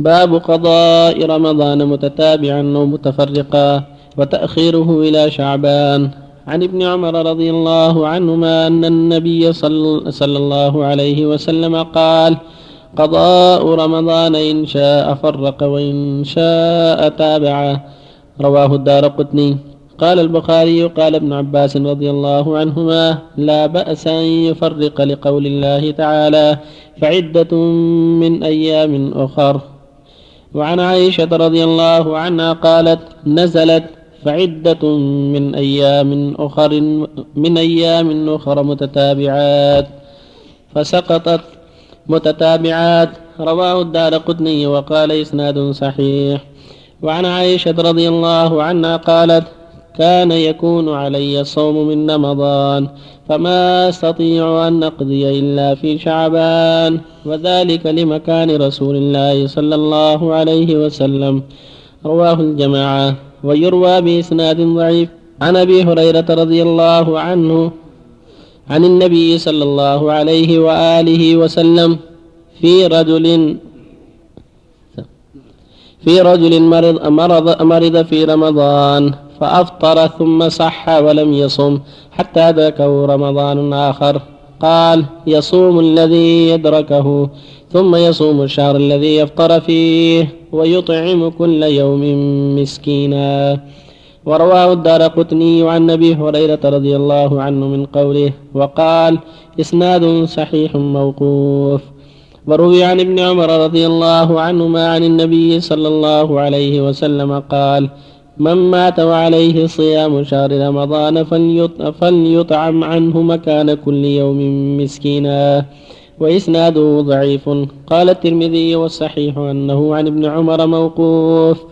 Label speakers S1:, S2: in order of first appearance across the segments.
S1: باب قضاء رمضان متتابعا أو متفرقا وتأخيره إلى شعبان. عن ابن عمر رضي الله عنهما أن النبي صلى, صلى الله عليه وسلم قال قضاء رمضان إن شاء فرق وإن شاء تابعه رواه الدار قطني. قال البخاري قال ابن عباس رضي الله عنهما لا بأس أن يفرق لقول الله تعالى فعدة من أيام أخر. وعن عائشة رضي الله عنها قالت نزلت فعدة من أيام أخر من أيام أخر متتابعات فسقطت متتابعات. رواه الدار قطني وقال إسناد صحيح. وعن عائشة رضي الله عنها قالت كان يكون علي صوم من رمضان فما أستطيع أن أقضي إلا في شعبان. وذلك لمكان رسول الله صلى الله عليه وسلم. رواه الجماعة. ويروى بإسناد ضعيف. عن أبي هريرة رضي الله عنه عن النبي صلى الله عليه وآله وسلم. في رجل في رجل مرض مرض مرض في رمضان. فأفطر ثم صح ولم يصم حتى ذاكه رمضان آخر. قال يصوم الذي يدركه ثم يصوم الشهر الذي يفطر فيه ويطعم كل يوم مسكينا. ورواه الدار قطني عن أبي هريرة رضي الله عنه من قوله وقال إسناد صحيح موقوف. وروي عن ابن عمر رضي الله عنهما عن النبي صلى الله عليه وسلم قال من مات وعليه صيام شهر رمضان فليطعم عنه مكان كل يوم مسكينا. وإسناده ضعيف. قال الترمذي والصحيح أنه عن ابن عمر موقوف.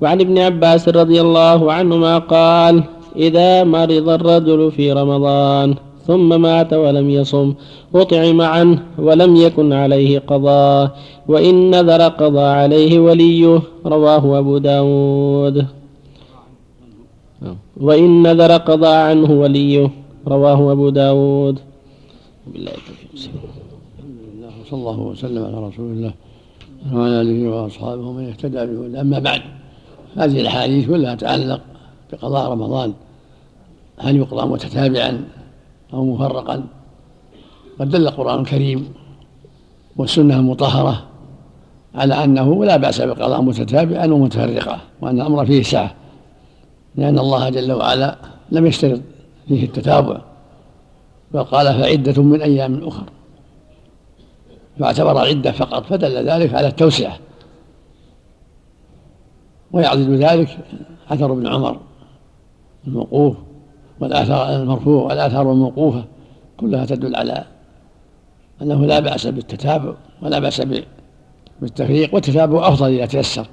S1: وعن ابن عباس رضي الله عنهما قال إذا مرض الرجل في رمضان ثم مات ولم يصم أطعم عنه ولم يكن عليه قضاء وإن نذر قضى عليه وليه. رواه أبو داود. وإن نذر قضى عنه وليه رواه أبو داود.
S2: بالله التوفيق. وصلى الله وسلم على رسول الله وعلى آله وأصحابه ومن اهتدى به أما بعد هذه الأحاديث كلها تتعلق بقضاء رمضان. هل يقضى متتابعا أو مفرقا؟ قد دل القرآن الكريم والسنة المطهرة على أنه لا بأس بقضاء متتابعا ومتفرقا وأن الأمر فيه سعة. لأن الله جل وعلا لم يشترط فيه التتابع بل قال فعدة من أيام أخر. فاعتبر العدة فقط فدل ذلك على التوسعة. ويعضد ذلك أثر ابن عمر الموقوف والآثار المرفوع والآثار الموقوفة كلها تدل على أنه لا بأس بالتتابع ولا بأس بالتفريق والتتابع أفضل إذا تيسر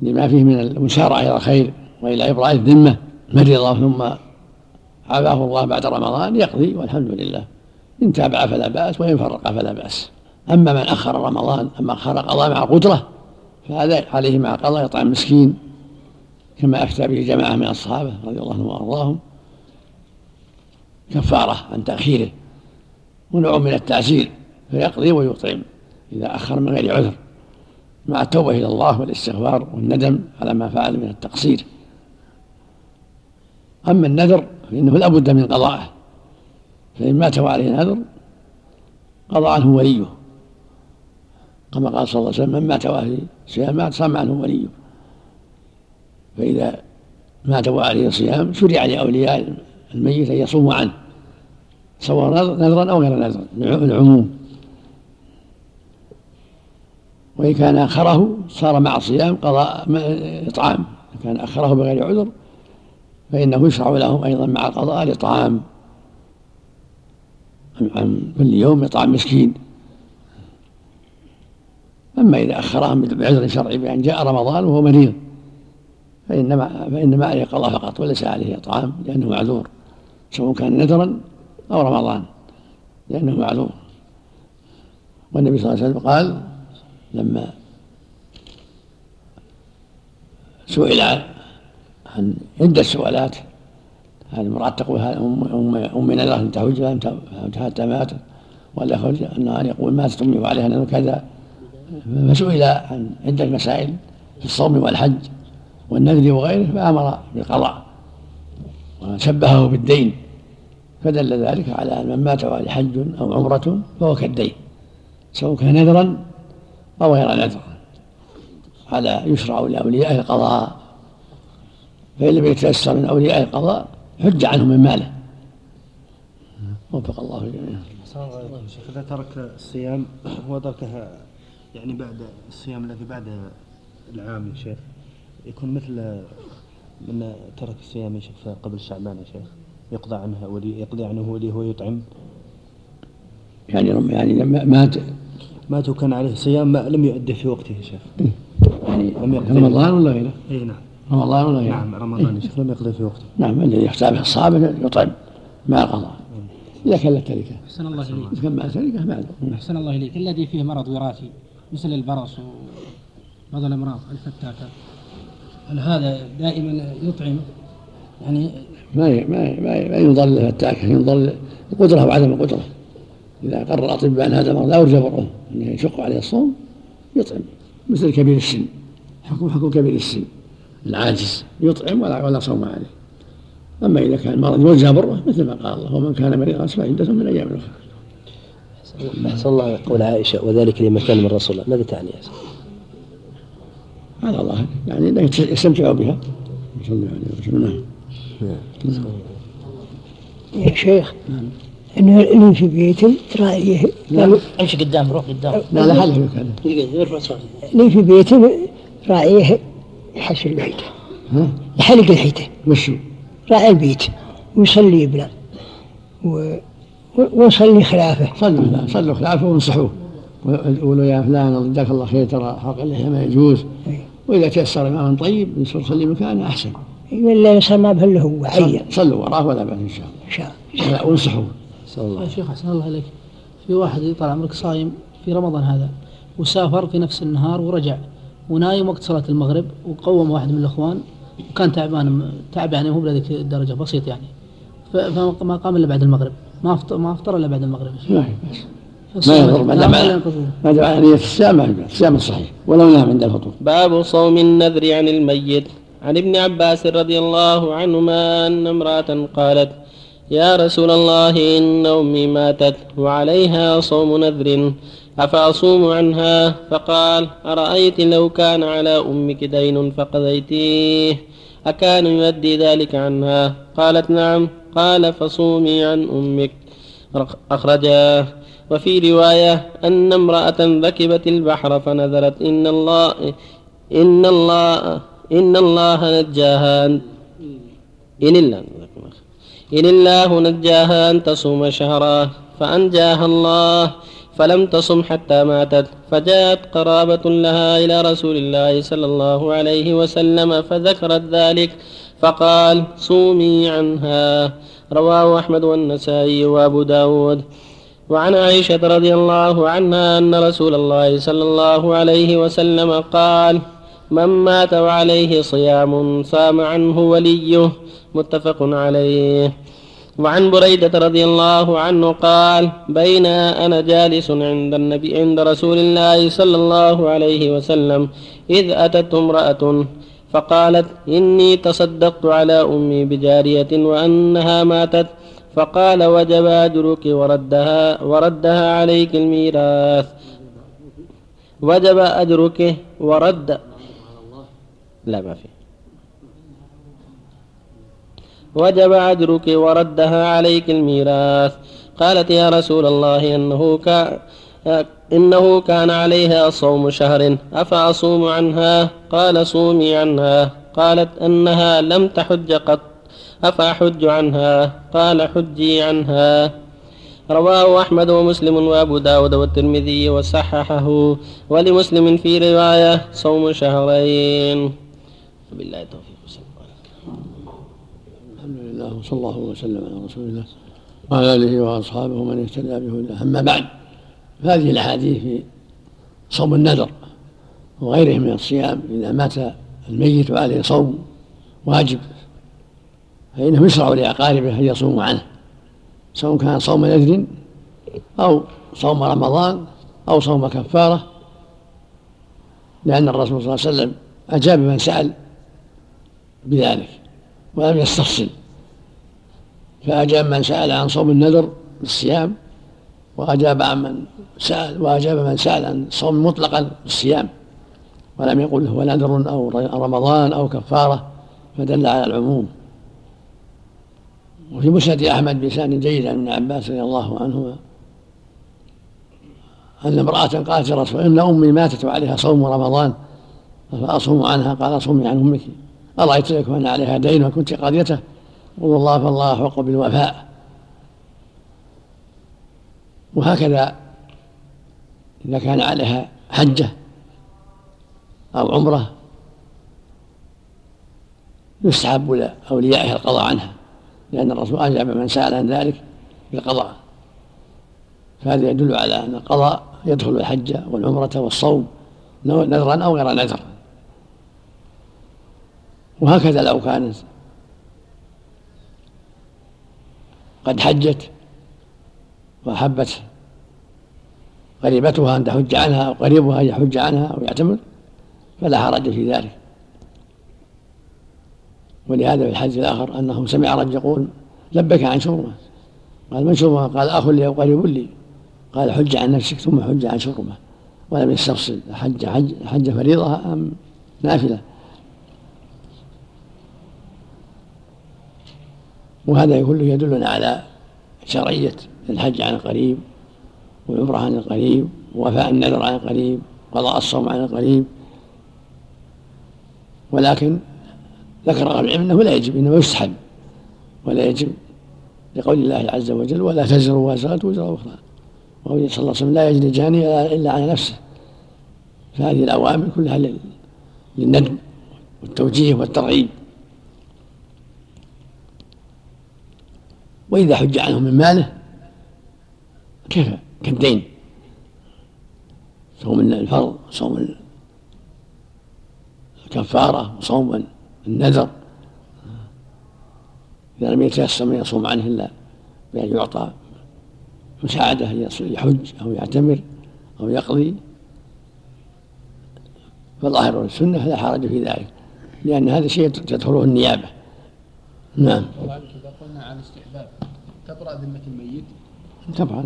S2: لما فيه من المسارعة إلى الخير. وإلى إبراء الذمة مرض ثم عافاه الله بعد رمضان يقضي والحمد لله. إن تابع فلا بأس وإن فرق فلا بأس. أما من أخر رمضان أما أخر قضاء مع قدرة فهذا عليه مع قضاء يطعم مسكين كما أفتى به جماعة من الصحابة رضي الله عنهم وأرضاهم. كفارة عن تأخيره ونوع من التعسير فيقضي ويطعم إذا أخر من غير عذر مع التوبة إلى الله والإستغفار والندم على ما فعل من التقصير. أما النذر فإنه لا بد من قضائه فإن مات وعليه نذر قضى عنه وليه. كما قال صلى الله عليه وسلم من مات وعليه صيام مات صام عنه وليه. فإذا مات وعليه صيام شرع لأولياء الميت أن يصوموا عنه سواء نذرا أو غير نذر العموم وإن كان أخره صار مع الصيام قضاء إطعام. إن كان أخره بغير عذر فإنه يشرع لهم أيضا مع القضاء الإطعام عن كل يوم إطعام مسكين. أما إذا أخرهم بعذر شرعي بأن جاء رمضان وهو مريض فإنما فإنما عليه قضاء فقط وليس عليه إطعام لأنه معذور سواء كان نذرا أو رمضان لأنه معذور. والنبي صلى الله عليه وسلم قال لما سئل عن عدة سؤالات. هذه المرأة تقول أم أم أم نذرة لم تحج حتى ماتت ولا خرج أنها يقول ماتت أمي وعليها نذر كذا. فسئل عن عدة مسائل في الصوم والحج والنذر وغيره فأمر بالقضاء وشبهه بالدين. فدل ذلك على أن من مات وعليه حج أو عمرة فهو كالدين سواء كان نذرا أو غير نذر على يشرع لأولياء القضاء. فإن لم يتيسر من أولياء القضاء حج عنه من ماله. وفق الله الجميع.
S3: شيخ إذا ترك الصيام وتركها يعني بعد الصيام الذي بعد العام يا شيخ يكون مثل من ترك الصيام يا شيخ قبل شعبان يا شيخ يقضى عنها ولي يقضي عنه ولي هو يطعم
S2: يعني يعني لما مات.
S3: مات وكان عليه صيام ما لم يؤدي في وقته يا شيخ.
S2: يعني لم يقضي رمضان ولا غيره؟
S3: اي نعم.
S2: رمضان ولا غيره؟
S3: نعم رمضان يا شيخ لم يقضي في وقته.
S2: نعم الذي يحتاج الصابر يطعم مع القضاء إذا كان له تركة.
S4: أحسن الله إليك.
S2: إذا كان مع تركة ما
S4: أحسن الله إليك. الذي فيه مرض وراثي مثل البرص وبعض الأمراض الفتاكة. هل هذا دائما يطعم؟ يعني
S2: ما ما ما, ما ينظر للفتاكة. ينظر القدرة وعدم القدرة إذا قرر الأطباء أن هذا مرض لا يرجى بره أنه يشق عليه الصوم يطعم. مثل كبير السن. حكم حكم كبير السن. العاجز يطعم ولا ولا صوم عليه. أما إذا كان المرض يرجى بره مثل ما قال الله ومن كان مريضا فعدة من أيام أخرى.
S5: أحسن الله قول عائشة وذلك لما كان من رسول الله. ماذا تعني؟ يا
S2: هذا الله. يعني يستمتعوا بها. صلى عليه وسلم
S6: نعم يا شيخ إنه اللي في بيته راعيه
S4: أمشي قدام روح قدام.
S2: لا لا حل
S6: اللي في بيته راعيه يحسن الحيته
S2: ها؟
S6: يحلق الحيته
S2: وشو؟
S6: راعي البيت. ويصلي بلا. و... ونصلي خلافه.
S2: صلوا صلوا خلافه وانصحوه. وقولوا يا فلان جزاك الله خير ترى حلق اللحيه ما يجوز. وإذا تيسر امام طيب يصلي مكانه أحسن.
S6: ولا انسان ما به هو عين
S2: صلوا وراه ولا باس إن شاء الله.
S6: إن شاء الله.
S2: وانصحوه.
S4: يا شيخ أحسن الله عليك في واحد طال عمرك صايم في رمضان هذا وسافر في نفس النهار ورجع. ونايم وقت صلاة المغرب وقوم واحد من الإخوان وكان تعبان تعب يعني مو بهذيك الدرجة بسيط يعني. فما قام إلا بعد المغرب. ما افطر ما أفطر إلا بعد المغرب.
S2: ما ما يضر ما على نية الصيام ما الصيام الصحيح ولو نام عند الفطور.
S1: باب صوم النذر عن الميت. عن ابن عباس رضي الله عنهما أن امرأة قالت يا رسول الله إن أمي ماتت وعليها صوم نذر. أفأصوم عنها؟ فقال أرأيت لو كان على أمك دين فقضيتيه أكان يؤدي ذلك عنها؟ قالت نعم. قال فصومي عن أمك. أخرجاه. وفي رواية أن امرأة ركبت البحر فنذرت إن الله إن الله إن الله نجاها إن الله إن الله نجاها أن تصوم شهرا فأنجاها الله. فلم تصم حتى ماتت. فجاءت قرابة لها إلى رسول الله صلى الله عليه وسلم فذكرت ذلك فقال صومي عنها رواه أحمد والنسائي وأبو داود. وعن عائشة رضي الله عنها أن رسول الله صلى الله عليه وسلم قال من مات وعليه صيام صام عنه وليه متفق عليه. وعن بريدة رضي الله عنه قال بين أنا جالس عند النبي عند رسول الله صلى الله عليه وسلم إذ أتت امرأة فقالت إني تصدقت على أمي بجارية وأنها ماتت. فقال وجب أجرك وردها وردها عليك الميراث. وجب أجرك ورد. لا ما في. وجب أجرك وردها عليك الميراث. قالت يا رسول الله إنه كان إنه كان عليها صوم شهر. أفأصوم عنها؟ قال صومي عنها. قالت أنها لم تحج قط أفأحج عنها؟ قال حجي عنها. رواه أحمد ومسلم وأبو داود والترمذي وصححه. ولمسلم في رواية صوم شهرين. بالله التوفيق.
S2: الحمد لله وصلى الله وسلم على رسول الله وعلى آله وأصحابه ومن اهتدى بهداه. أما بعد فهذه الأحاديث في صوم النذر وغيره من الصيام إذا مات الميت وعليه صوم واجب فإنه يشرع لأقاربه أن يصوموا عنه سواء كان صوم نذر أو صوم رمضان أو صوم كفارة لأن الرسول صلى الله عليه وسلم أجاب من سأل بذلك ولم يستفصل فأجاب من سأل عن صوم النذر بالصيام وأجاب عن من سأل وأجاب من سأل عن صوم مطلقا بالصيام ولم يقل هو نذر أو رمضان أو كفارة فدل على العموم. وفي مسند أحمد بلسان جيد عن ابن عباس رضي الله عنهما أن امرأة قالت رسول إن أمي ماتت وعليها صوم رمضان فأصوم عنها قال صومي عن أمك أرأيت لك أن عليها دين وكنت قاضيته قل الله فالله أحق بالوفاء. وهكذا إذا كان عليها حجة أو عمرة يستحب لأوليائها القضاء عنها لأن الرسول أجاب من سأل عن ذلك بالقضاء فهذا يدل على أن القضاء يدخل الحج والعمرة والصوم نذرا أو غير نذر وهكذا لو كانت قد حجت وأحبت قريبتها أن تحج عنها أو قريبها أن يحج عنها أو يعتمر فلا حرج في ذلك. ولهذا في الحديث الآخر أنه سمع رجل يقول لبك عن شرمة قال من شرمة قال أخ لي أو قريب لي. قال حج عن نفسك ثم حج عن شرمة ولم يستفصل حج حج حج فريضة أم نافلة؟ وهذا كله يدلنا على شرعية الحج عن القريب والعمرة عن القريب ووفاء النذر عن القريب قضاء الصوم عن القريب. ولكن ذكر أهل العلم أنه لا يجب إنما يستحب ولا يجب لقول الله عز وجل ولا تزر وازرة وزر أخرى. وقوله صلى الله عليه وسلم لا يجري جاني إلا على نفسه. فهذه الأوامر كلها للندب والتوجيه والترغيب. وإذا حج عنه من ماله كيف؟ كالدين. صوم الفرض صوم الكفارة وصوم النذر. إذا لم يتيسر من يصوم عنه إلا بأن يعطى مساعدة يحج أو يعتمر أو يقضي. فظاهر السنة لا حرج في ذلك لأن هذا شيء تدخله النيابة. نعم.
S7: إذا قلنا عن استحباب تبرأ ذمة الميت؟
S2: طبعا.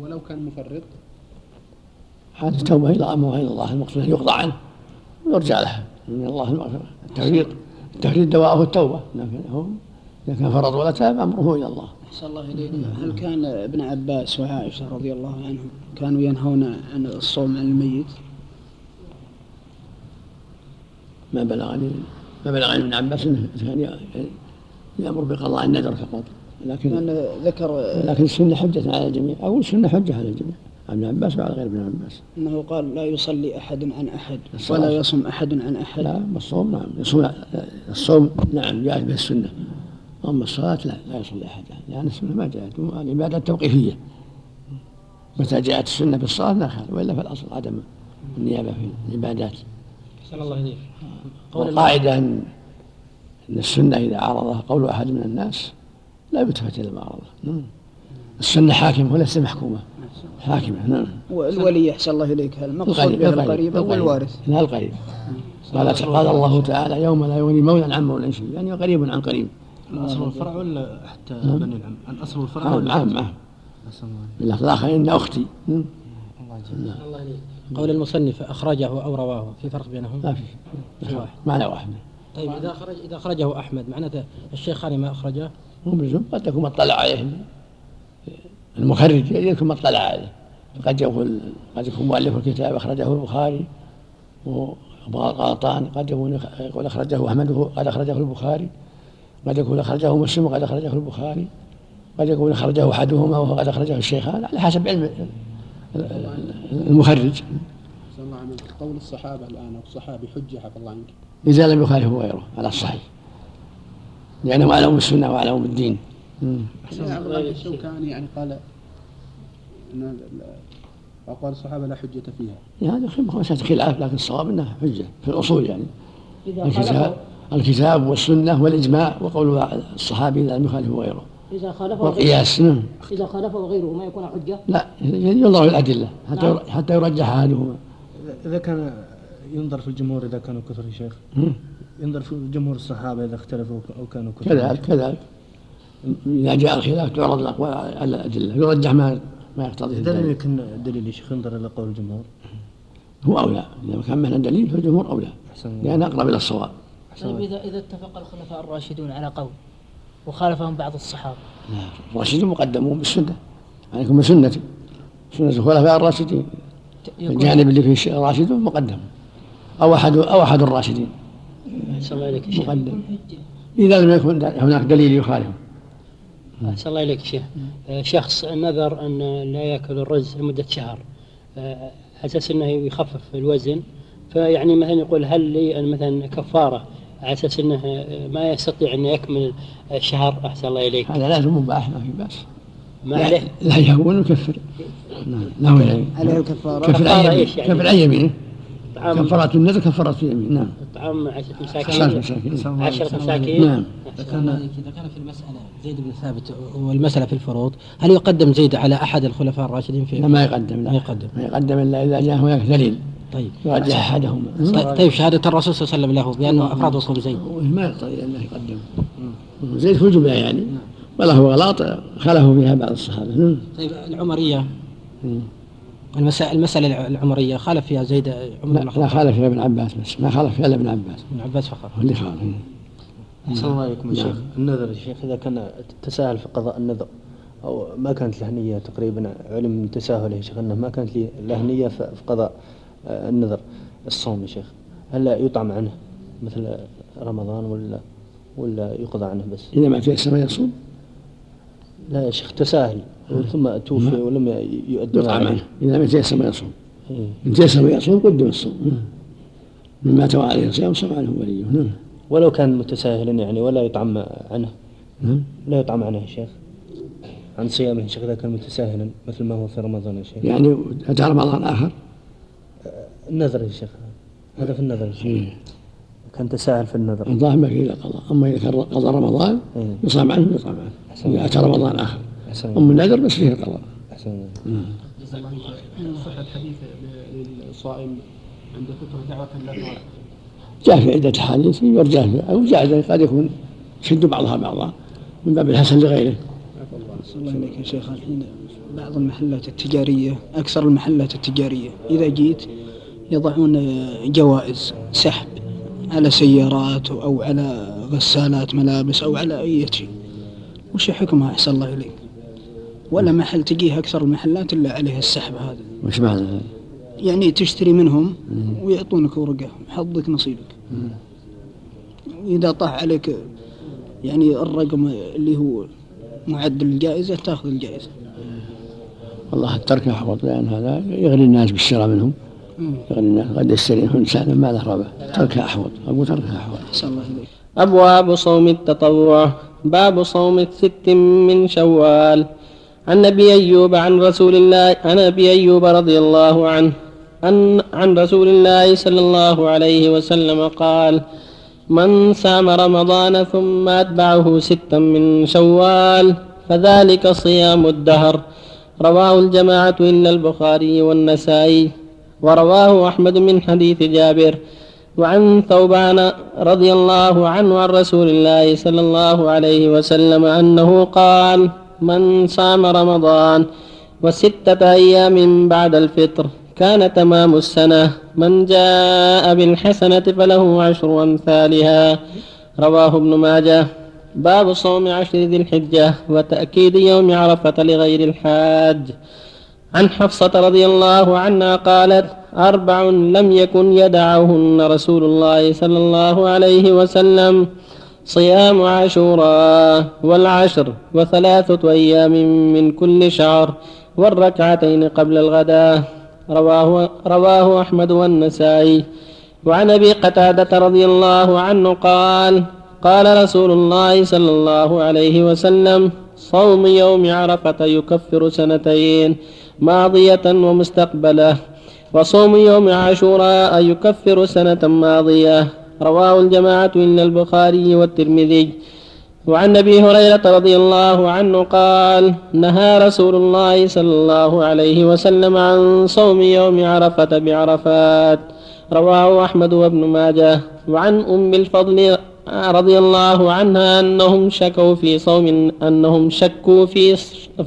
S7: ولو كان مفرط؟
S2: هذه التوبة إلى أمره إلى الله المقصود أن يقضى عنه ويرجع له. من الله المغفرة التفريط التفريط دواءه التوبة. إذا كان فرط ولا تاب أمره إلى الله.
S7: أحسن الله إليك. هل كان ابن عباس وعائشة رضي الله عنهم كانوا ينهون عن الصوم عن الميت؟
S2: ما بلغني. ما بلغني ابن عباس إنه كان يأمر بقضاء النذر فقط. لكن
S7: ذكر
S2: لكن السنة حجة على الجميع. أقول السنة حجة على الجميع. ابن عباس وعلى غير ابن عباس.
S7: أنه قال لا يصلي أحد عن أحد ولا يصوم أحد عن أحد.
S2: لا الصوم نعم. يصوم الصوم نعم جاءت به السنة. أما الصلاة لا لا يصلي أحد. لأن السنة ما جاءت. العبادة توقيفيه متى جاءت السنة بالصلاة لا خير وإلا فالاصل عدم النيابة في العبادات.
S1: أحسن الله إليك.
S2: والقاعده ان أن السنة إذا عارضها قول أحد من الناس لا يلتفت إلى المعارضه نعم. السنة حاكمة وليس محكومة. حاكمة. نعم.
S7: والولي أحسن الله إليك. المقصود به القريب أو الوارث؟
S2: لا القريب قال قال الله تعالى يوم لا يغني مولى عن مولى شيء. يعني قريب عن قريب.
S3: اصل الفرع ولا حتى نعم. بني العم؟ عن اصل الفرع
S2: نعم نعم نعم. باللفظ الآخر ان أختي.
S1: نعم. الله يليك قول المصنف أخرجه أو رواه في فرق بينهم؟
S2: ما في. معنى واحد.
S1: طيب إذا خرج إذا اخرجه أحمد معناته الشيخان ما أخرجه؟
S2: مو بلزوم قد يكون اطلع عليه. المخرج يكون اطلع عليه. قد يقول قد يكون مؤلف الكتاب أخرجه البخاري. وغلطان قد يكون يقول أخرجه أحمد قد أخرجه البخاري. قد يكون أخرجه مسلم وقد أخرجه البخاري. قد يكون أخرجه أحدهما وهو قد أخرجه الشيخان. على حسب علم المخرج.
S7: قول الصحابة الآن أو الصحابي حجة حفظ الله عنك.
S2: إذا لم يخالفه غيره على الصحيح. لأنه اعلم السنة واعلم الدين.
S7: الشوكاني يعني قال إن اقوال الصحابة لا حجة فيها؟
S2: يعني مساله خلاف لكن الصواب إنها حجة في الأصول يعني. الكتاب الكتاب والسنة والإجماع وقول الصحابي إذا لم يخالفه غيره.
S8: إذا خالفه
S2: والقياس نعم.
S8: إذا خالفه غيره ما يكون حجة؟
S2: لا ينظر في الأدلة حتى نعم. حتى يرجح أحدهما
S3: إذا كان ينظر في الجمهور إذا كانوا كثر يا شيخ. ينظر في جمهور الصحابة إذا اختلفوا أو كانوا كثر.
S2: كذلك كذلك. إذا جاء الخلاف تعرض الأقوال على الأدلة يرجح ما ما يقتضيه
S3: إذا لم
S2: الدليل
S3: يكن دليل يا شيخ ينظر إلى قول الجمهور.
S2: هو أولى إذا كان معنا دليل فالجمهور أولى. لأن أقرب إلى الصواب.
S4: طيب إذا إذا اتفق الخلفاء الراشدون على قول وخالفهم بعض الصحابة.
S2: الراشدون مقدمون بالسنة. عليكم بسنتي سنة الخلفاء الراشدين. الجانب اللي فيه الراشدون مقدم. أو أحد أو أحد الراشدين. مقدم. إذا لم يكن هناك دليل يخالفه.
S5: أحسن الله إليك شيخ. آه، شخص نذر أن لا يأكل الرز لمدة شهر. آه، أساس أنه يخفف الوزن. فيعني مثلا يقول هل لي مثلا كفارة على أساس أنه آه، ما يستطيع أن يكمل الشهر أحسن الله إليك.
S2: هذا لازم مباح ما في بأس.
S5: ما عليه؟
S2: لا يهون ويكفر. نعم له
S7: عليه الكفارة
S2: كفر يمين.
S5: يعني؟
S2: كفر عن يمينه
S5: طعام.
S2: كفارة النذر كفارة اليمين. نعم.
S5: طعام عشرة
S2: عشرة
S5: مساكين.
S2: مساكين.
S5: عشرة مساكين.
S2: نعم.
S8: كان إذا كان في المسألة زيد بن ثابت والمسألة في الفروض هل يقدم زيد على أحد الخلفاء الراشدين في
S2: لا ما يقدم لا.
S8: ما يقدم.
S2: ما يقدم إلا إذا جاء هناك دليل
S8: طيب.
S2: يرجح أحدهما
S8: طيب- طيب شهادة الرسول صلى الله عليه وسلم له بأنه أفراد وصوم زيد
S2: ما يقتضي أنه يقدم. زيد في الجملة يعني. ولا هو غلط خلفوا فيها بعض الصحابة. نعم.
S8: طيب العمرية.
S2: مم.
S8: المسألة, المسألة العمرية خالف فيها زيد عمر
S2: لا, لا خالف فيها ابن عباس بس. ما خالف فيها إلا ابن عباس.
S8: بن عباس فقط.
S2: هو اللي خالف.
S3: أحسن الله عليكم يا شيخ. النذر يا شيخ إذا كان تساهل في قضاء النذر أو ما كانت له نية تقريبا علم من تساهله يا شيخ أنه ما كانت له نية في قضاء النذر الصوم يا شيخ. هل يطعم عنه مثل رمضان ولا ولا يقضى عنه بس؟
S2: إذا ما تيسر ما يصوم؟
S3: لا يا شيخ تساهل. ثم توفي ولم يؤدي ما
S2: يطعم
S3: عليه.
S2: عنه. إذا ما تيسر ما يصوم.
S3: إيه.
S2: إن تيسر ما يصوم قدم الصوم. نعم. من مات وعليه صيام صام عنه وليه. نعم.
S3: ولو كان متساهلا يعني ولا يطعم عنه.
S2: نعم.
S3: لا يطعم عنه يا شيخ. عن صيامه يا شيخ إذا كان متساهلا مثل ما هو في رمضان يا شيخ.
S2: يعني أتى رمضان آخر؟
S3: النذر يا شيخ. هذا في النذر. يا شيخ. كان تساهل في النذر.
S2: الظاهر ما فيه إلا قضاء. أما إذا كان قضى رمضان
S3: إيه.
S2: يصام عنه يطعم عنه. إذا أتى رمضان آخر.
S3: أحسن
S2: أما النذر بس فيه قضاء.
S3: أحسن
S9: صحة الحديث للصائم عند فطر دعوة لا
S2: جاء في عدة أحاديث يرجع أو جاء قد يكون شد بعضها بعضا من باب الحسن لغيره.
S7: الله. عليك يا شيخ. الحين بعض المحلات التجارية أكثر المحلات التجارية إذا جيت يضعون جوائز سحب على سيارات أو على غسالات ملابس أو على أي شيء. وش حكمها؟ أحسن الله إليك. ولا محل تجيه أكثر المحلات إلا عليها السحب هذا.
S2: وش معنى؟
S7: يعني تشتري منهم ويعطونك ورقة حظك نصيبك. وإذا طاح عليك يعني الرقم اللي هو معدل الجائزة تاخذ الجائزة.
S2: والله الترك أحوط لأن هذا يغري الناس بالشراء منهم. الناس قد يشتري إنسان ما له ربح تركها أحوط. أقول تركها أحوط.
S1: أبواب صوم التطوع. باب صوم ست من شوال. عن أبي أيوب عن رسول الله عن أبي أيوب رضي الله عنه عن عن رسول الله صلى الله عليه وسلم قال من سام رمضان ثم أتبعه ستا من شوال فذلك صيام الدهر. رواه الجماعة إلا البخاري والنسائي. ورواه أحمد من حديث جابر وعن ثوبان رضي الله عنه عن رسول الله صلى الله عليه وسلم أنه قال من صام رمضان وستة أيام بعد الفطر كان تمام السنة من جاء بالحسنة فله عشر أمثالها رواه ابن ماجه. باب صوم عشر ذي الحجة وتأكيد يوم عرفة لغير الحاج. عن حفصة رضي الله عنها قالت أربع لم يكن يدعهن رسول الله صلى الله عليه وسلم. صيام عاشوراء والعشر وثلاثة أيام من كل شهر والركعتين قبل الغداء. رواه, رواه أحمد والنسائي. وعن أبي قتادة رضي الله عنه قال قال رسول الله صلى الله عليه وسلم صوم يوم عرفة يكفر سنتين. ماضية ومستقبلة وصوم يوم عاشوراء يكفر سنة ماضية. رواه الجماعة إلا البخاري والترمذي. وعن أبي هريرة رضي الله عنه قال نهى رسول الله صلى الله عليه وسلم عن صوم يوم عرفة بعرفات. رواه أحمد وابن ماجه. وعن أم الفضل رضي الله عنها أنهم شكوا في صوم أنهم شكوا في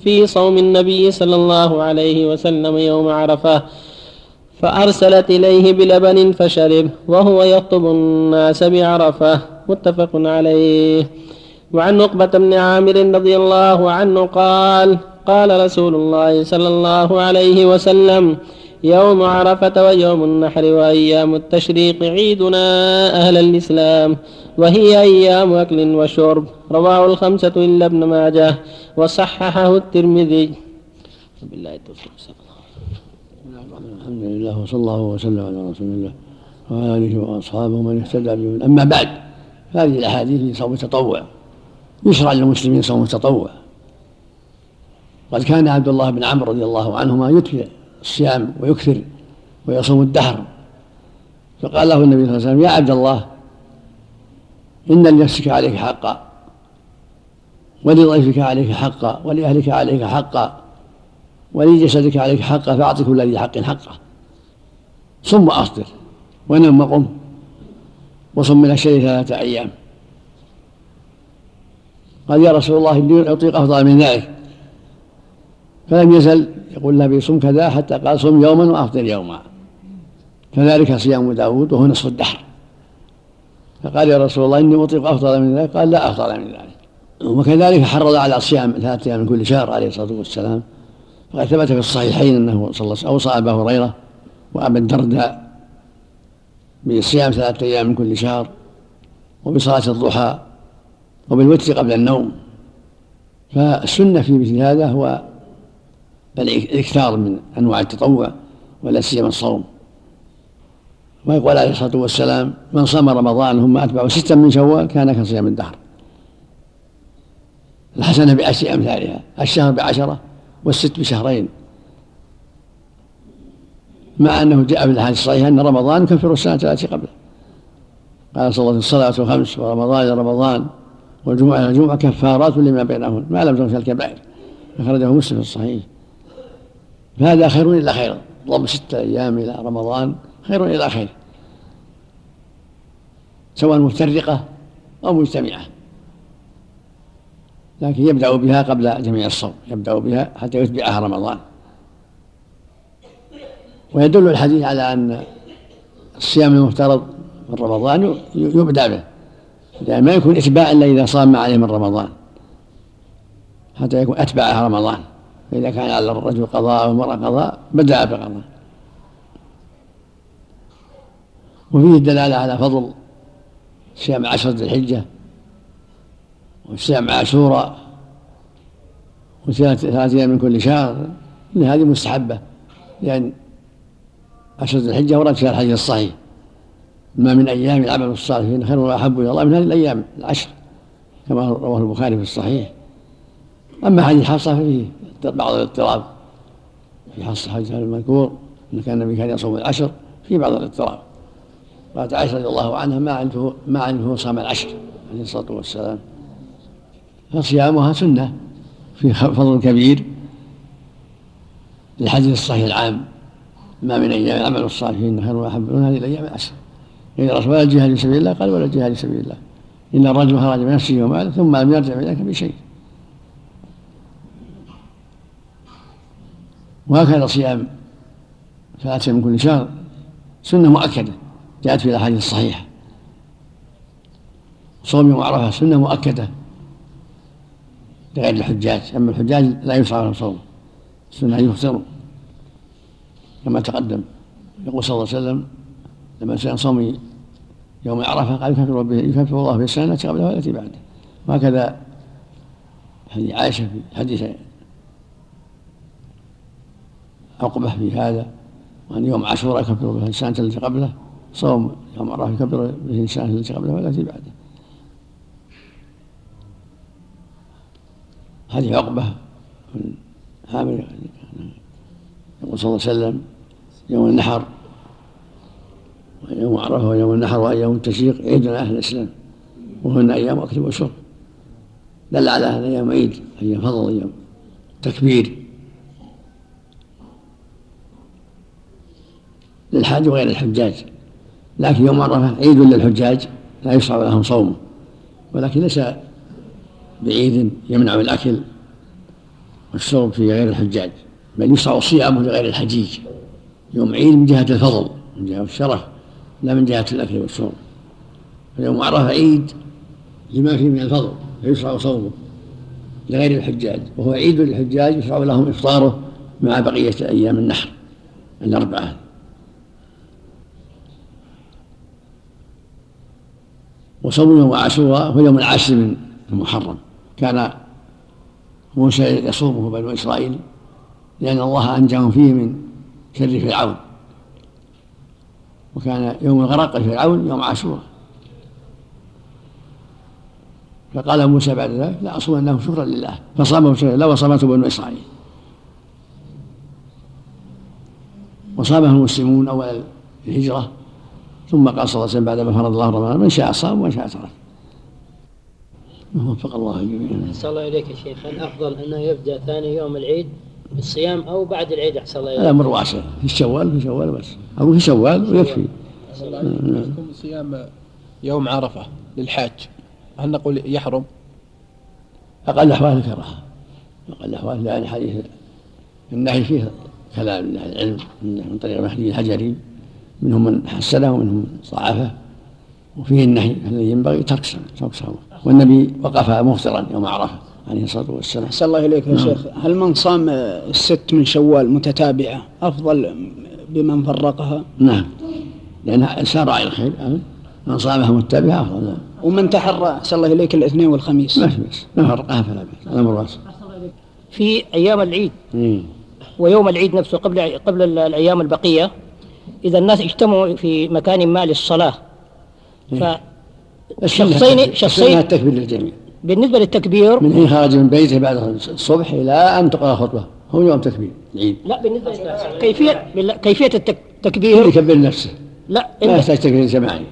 S1: في صوم النبي صلى الله عليه وسلم يوم عرفة فأرسلت إليه بلبن فشرب وهو يخطب الناس بعرفة متفق عليه. وعن عقبة بن عامر رضي الله عنه قال قال رسول الله صلى الله عليه وسلم يوم عرفة ويوم النحر وأيام التشريق عيدنا أهل الإسلام وهي أيام أكل وشرب. رواه الخمسة إلا ابن ماجه وصححه الترمذي. بالله التوفيق.
S2: الحمد لله وصلى الله وسلم على رسول الله وعلى آله وأصحابه من اهتدى بهم أما بعد هذه الأحاديث في صوم التطوع يشرع للمسلمين صوم التطوع قد كان عبد الله بن عمرو رضي الله عنهما يكثر الصيام ويكثر ويصوم الدهر. فقال له النبي صلى الله عليه وسلم يا عبد الله إن لنفسك عليك حقا ولضيفك عليك حقا ولأهلك عليك حقا ولجسدك عليك حقا فأعط كل ذي حق حقه. صم وأفطر ونم وقم وصم من الشيء ثلاثة أيام. قال يا رسول الله إني أطيق أفضل من ذلك. فلم يزل. يقول له صم كذا حتى قال صم يوما وأفطر يوما. كذلك صيام داود وهو نصف الدهر. فقال يا رسول الله إني أطيق أفضل من ذلك. قال لا أفضل من ذلك. وكذلك حرض على صيام ثلاثة أيام من كل شهر عليه الصلاة والسلام. فقد ثبت في الصحيحين أنه صلى الله عليه وسلم أوصى أبا هريرة وأبا الدرداء بصيام ثلاثة أيام من كل شهر وبصلاة الضحى وبالوتر قبل النوم. فالسنة في مثل هذا هو الاكثار من أنواع التطوع ولا سيما الصوم. ويقول عليه الصلاة والسلام من صام رمضان ثم أتبعه ستا من شوال كان كصيام الدهر الحسنة بعشر أمثالها الشهر بعشرة والست بشهرين. مع أنه جاء في الأحاديث الصحيحة أن رمضان يكفر السنة التي قبله قال صلى الله عليه وسلم الصلاة الخمس ورمضان إلى رمضان والجمعة إلى الجمعة كفارات لما بينهن ما لم تكن الكبائر. أخرجه مسلم في الصحيح. فهذا خير إلى خير. ضم ستة أيام إلى رمضان خير إلى خير. سواء مفترقة أو مجتمعة. لكن يبدأ بها قبل جميع الصوم يبدأ بها حتى يتبعها رمضان. ويدل الحديث على أن الصيام المفترض من رمضان يبدأ به. لأن ما يكون إتباع إلا إذا صام عليه من رمضان. حتى يكون أتبعها رمضان. فإذا كان على الرجل قضاء أو المرأة قضاء بدأ بقضاء. وفيه الدلالة على فضل صيام عشرة ذي الحجة وصيام عاشوراء وثلاث أيام من كل شهر. إن هذه مستحبة لأن عشرة الحجة ورد فيها الحديث الصحيح. ما من أيام العمل الصالحين خير وأحب إلى الله من هذه الأيام العشر كما رواه البخاري في الصحيح. أما حديث حصة ففيه بعض الاضطراب. في حصة حديث المذكور أن كان النبي كان يصوم العشر في بعض الاضطراب. قالت عائشة رضي الله عنها ما عنده ما عنده صام العشر عليه الصلاة والسلام. فصيامها سنة في فضل كبير. للحديث الصحيح العام. ما من أيام العمل الصالحين خير وأحب من هذه الأيام العشر. إذا رسول ولا الجهاد في سبيل الله؟ قال ولا الجهاد في سبيل الله. إن الرجل خرج بنفسه وماله ثم لم يرجع إليك بشيء. وهكذا صيام ثلاثة من كل شهر. سنة مؤكدة جاءت في الأحاديث الصحيحة. صوم يوم عرفة سنة مؤكدة لغير الحجاج. أما الحجاج لا يشرع لهم صوم. السنة يفطروا كما تقدم. يقول صلى الله عليه وسلم لما سأل صوم يوم عرفة قال يكفر به يكفر الله في السنة التي قبلها والتي بعدها وهكذا حديث عائشة في حديث عقبة في هذا وأن يوم عاشوراء يكفر به السنة التي قبله صوم يوم عرفة يكفر به السنة التي قبلها والتي بعدها حديث عقبة من عامر يقول صلى الله عليه وسلم يوم النحر ويوم عرفة ويوم النحر وأيام التشريق عيدنا أهل الإسلام وهن أيام أكل وشرب. دل على هذا أيام عيد أيام فضل أيام تكبير. للحاج وغير الحجاج. لكن يوم عرفة عيد للحجاج لا يشرع لهم صومه ولكن ليس بعيد يمنع الأكل والشرب في غير الحجاج بل يشرع صيامه لغير الحجيج. يوم عيد من جهة الفضل من جهة الشرف لا من جهة الأكل والشرب فيوم عرفة عيد لما فيه من الفضل فيشرع صومه لغير الحجاج. وهو عيد للحجاج يشرع لهم إفطاره مع بقية أيام النحر الأربعة. وصوم يوم عاشوراء هو يوم العاشر من المحرم. كان موسى يصومه بنو إسرائيل لأن الله أنجاهم فيه من شر فرعون. وكان يوم الغرق فرعون يوم عاشوراء. فقال موسى بعد ذلك لا أصومنه شكرا لله. فصامه شكرا لله وصامته بنو إسرائيل. وصامه المسلمون أول الهجرة ثم قال صلى الله عليه وسلم بعد ما فرض الله رمضان من شاء صام ومن شاء ترك. وفق الله الجميع
S5: أحسن الله إليك يا شيخ. الأفضل أنه يبدأ ثاني يوم العيد بالصيام أو بعد العيد؟ أحسن الله إليك.
S2: الأمر واسع في الشوال في شوال بس. أو في شوال ويكفي.
S9: يكون صيام يوم عرفة للحاج. هل نقول يحرم؟
S2: أقل الأحوال الكراهة. أقل الأحوال لأن حديث النهي فيه كلام من العلم من طريق مهدي الحجري. منهم من حسنه ومنهم من ضعفه. وفيه النهي الذي ينبغي ترك ترك والنبي وقف مفطرا يوم عرفة عليه الصلاة والسلام.
S7: أحسن الله إليك يا
S2: نعم.
S7: شيخ. هل من صام الست من شوال متتابعة أفضل بمن فرقها؟
S2: نعم. لأن سار على الخير أمن من صامها متبعة أفضل. نعم
S7: ومن تحرى أحسن الله إليك الاثنين والخميس.
S2: ما في بس. ما فرقها فلا بأس. الأمر واسع.
S10: في أيام العيد.
S2: إيه.
S10: ويوم العيد نفسه قبل قبل ال- الأيام البقية إذا الناس اجتمعوا في مكان ما للصلاة. فشخصين شخصين
S2: التكبير للجميع.
S10: بالنسبة للتكبير
S2: من حين خرج من بيته بعد الصبح إلى أن تقرأ الخطبة هو يوم تكبير. العيد
S10: لا بالنسبة كيفية كيفية التكبير
S2: يكبر نفسه.
S10: لا
S2: ما يحتاج تكبير جماعي.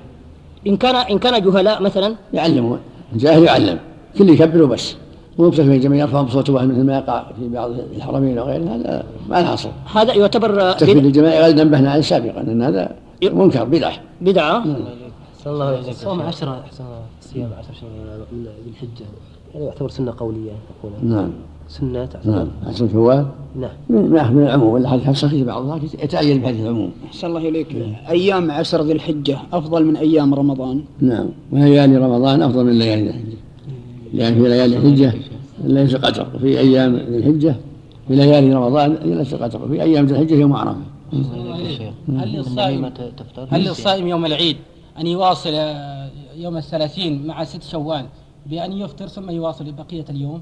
S10: إن كان إن كان جهلاء مثلا
S2: يعلمه الجاهل يعلم. كل يكبر وبس مو بتكبير جميع يرفع بصوته واحد مثل ما يقع في بعض الحرمين وغيره هذا ما له اصل
S10: هذا يعتبر
S2: التكبير
S10: بد-
S2: الجماعي قد نبهنا عليه سابقا إن هذا منكر بدعة.
S10: بدعة.
S8: أحسن الله إليك صوم عشرة أحسن الله صيام عشرة شهور من ذي الحجة. هذا يعتبر سنة قولية نقولها
S2: نعم.
S8: سنة تعتبر.
S2: نعم. عشر شوال؟
S8: نعم.
S2: من ما يأخذ من العموم ولا حديث صحيح بعضها يتأيد بحديث العموم.
S7: أحسن الله إليك. أيام عشر ذي الحجة أفضل من أيام رمضان.
S2: نعم. وليالي رمضان أفضل من ليالي الحجة. لأن في ليالي الحجة ليس قدر وفي أيام ذي الحجة في ليالي رمضان ليس قدر وفي أيام ذي الحجة يوم عرفة.
S8: هل للصائم
S11: هل للصائم يوم العيد أن يواصل يوم الثلاثين مع ست شوال بأن يفطر ثم يواصل بقية اليوم؟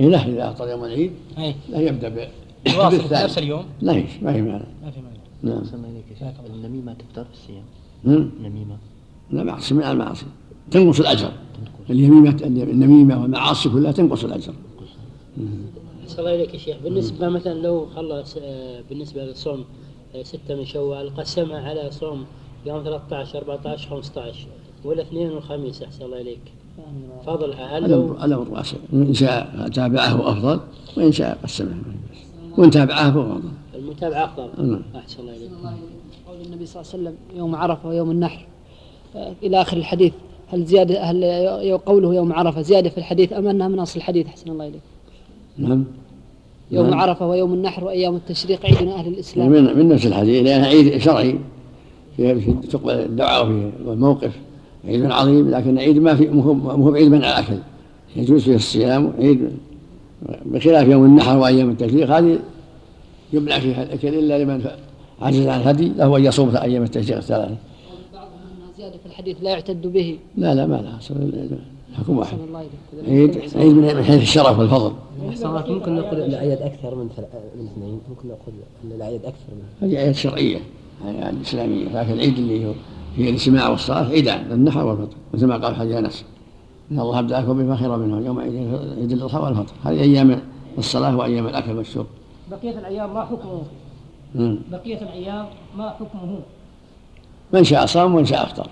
S2: إيه له إذا أفطر يوم العيد
S11: أي.
S2: لا يبدأ ب
S11: يواصل في. نفس اليوم؟
S2: لا ما في معنى
S11: ما في مانع.
S2: نعم.
S8: أحسن الله إليك يا شيخ. النميمة تفطر في الصيام؟
S2: نعم.
S8: النميمة
S2: لا معصية من المعاصي تنقص الأجر. اليميمه النميمة والمعاصي كلها تنقص الأجر.
S5: أحسن الله إليك يا شيخ. بالنسبة مثلا لو خلص آه، بالنسبة للصوم آه، ستة من شوال قسمها على صوم يوم 13 14 15 والاثنين والخميس أحسن الله إليك؟ فضلها هل لو
S2: الامر واسع إن شاء تابعه أفضل وإن شاء قسمه وإن تابعه فهو أفضل.
S5: المتابعة أفضل.
S2: نعم.
S5: أحسن الله إليك.
S4: قول النبي صلى الله عليه وسلم يوم عرفة ويوم النحر. آه، إلى آخر الحديث. هل زيادة هل قوله يوم عرفة زيادة في الحديث أم أنها من أصل الحديث؟ أحسن الله إليك.
S2: نعم.
S4: يوم
S2: نعم.
S4: عرفة ويوم النحر وأيام التشريق عيدنا أهل الإسلام.
S2: من من نفس الحديث لأنها عيد شرعي. فيه تقبل الدعاء وفيه والموقف. عيد عظيم لكن عيد ما في مو بعيد منع الأكل. يجوز فيه الصيام عيد بخلاف يوم النحر وأيام التشريق. هذه يمنع فيها الأكل إلا لمن عجز عن الهدي له أن يصوم أيام التشريق الثلاثة.
S4: بعضهم أنها زيادة في الحديث لا يعتد به.
S2: لا لا ما لها أصل حكم واحد. عيد عيد من حيث الشرف والفضل.
S8: الله ممكن نقول الأعياد أكثر من من اثنين ممكن نقول أن الأعياد أكثر من
S2: هذه آيات شرعية يعني إسلامية. لكن العيد اللي هو هي الاجتماع والصلاة عيدان النحر والفطر. مثل ما قال حج أنس إن الله أبدأكم بما خير منه يوم عيد عيد الأضحى والفطر. هذه أيام الصلاة وأيام الأكل والشرب.
S11: بقية الأيام ما حكمه. بقية الأيام ما حكمه؟
S2: من شاء صام ومن شاء أفطر.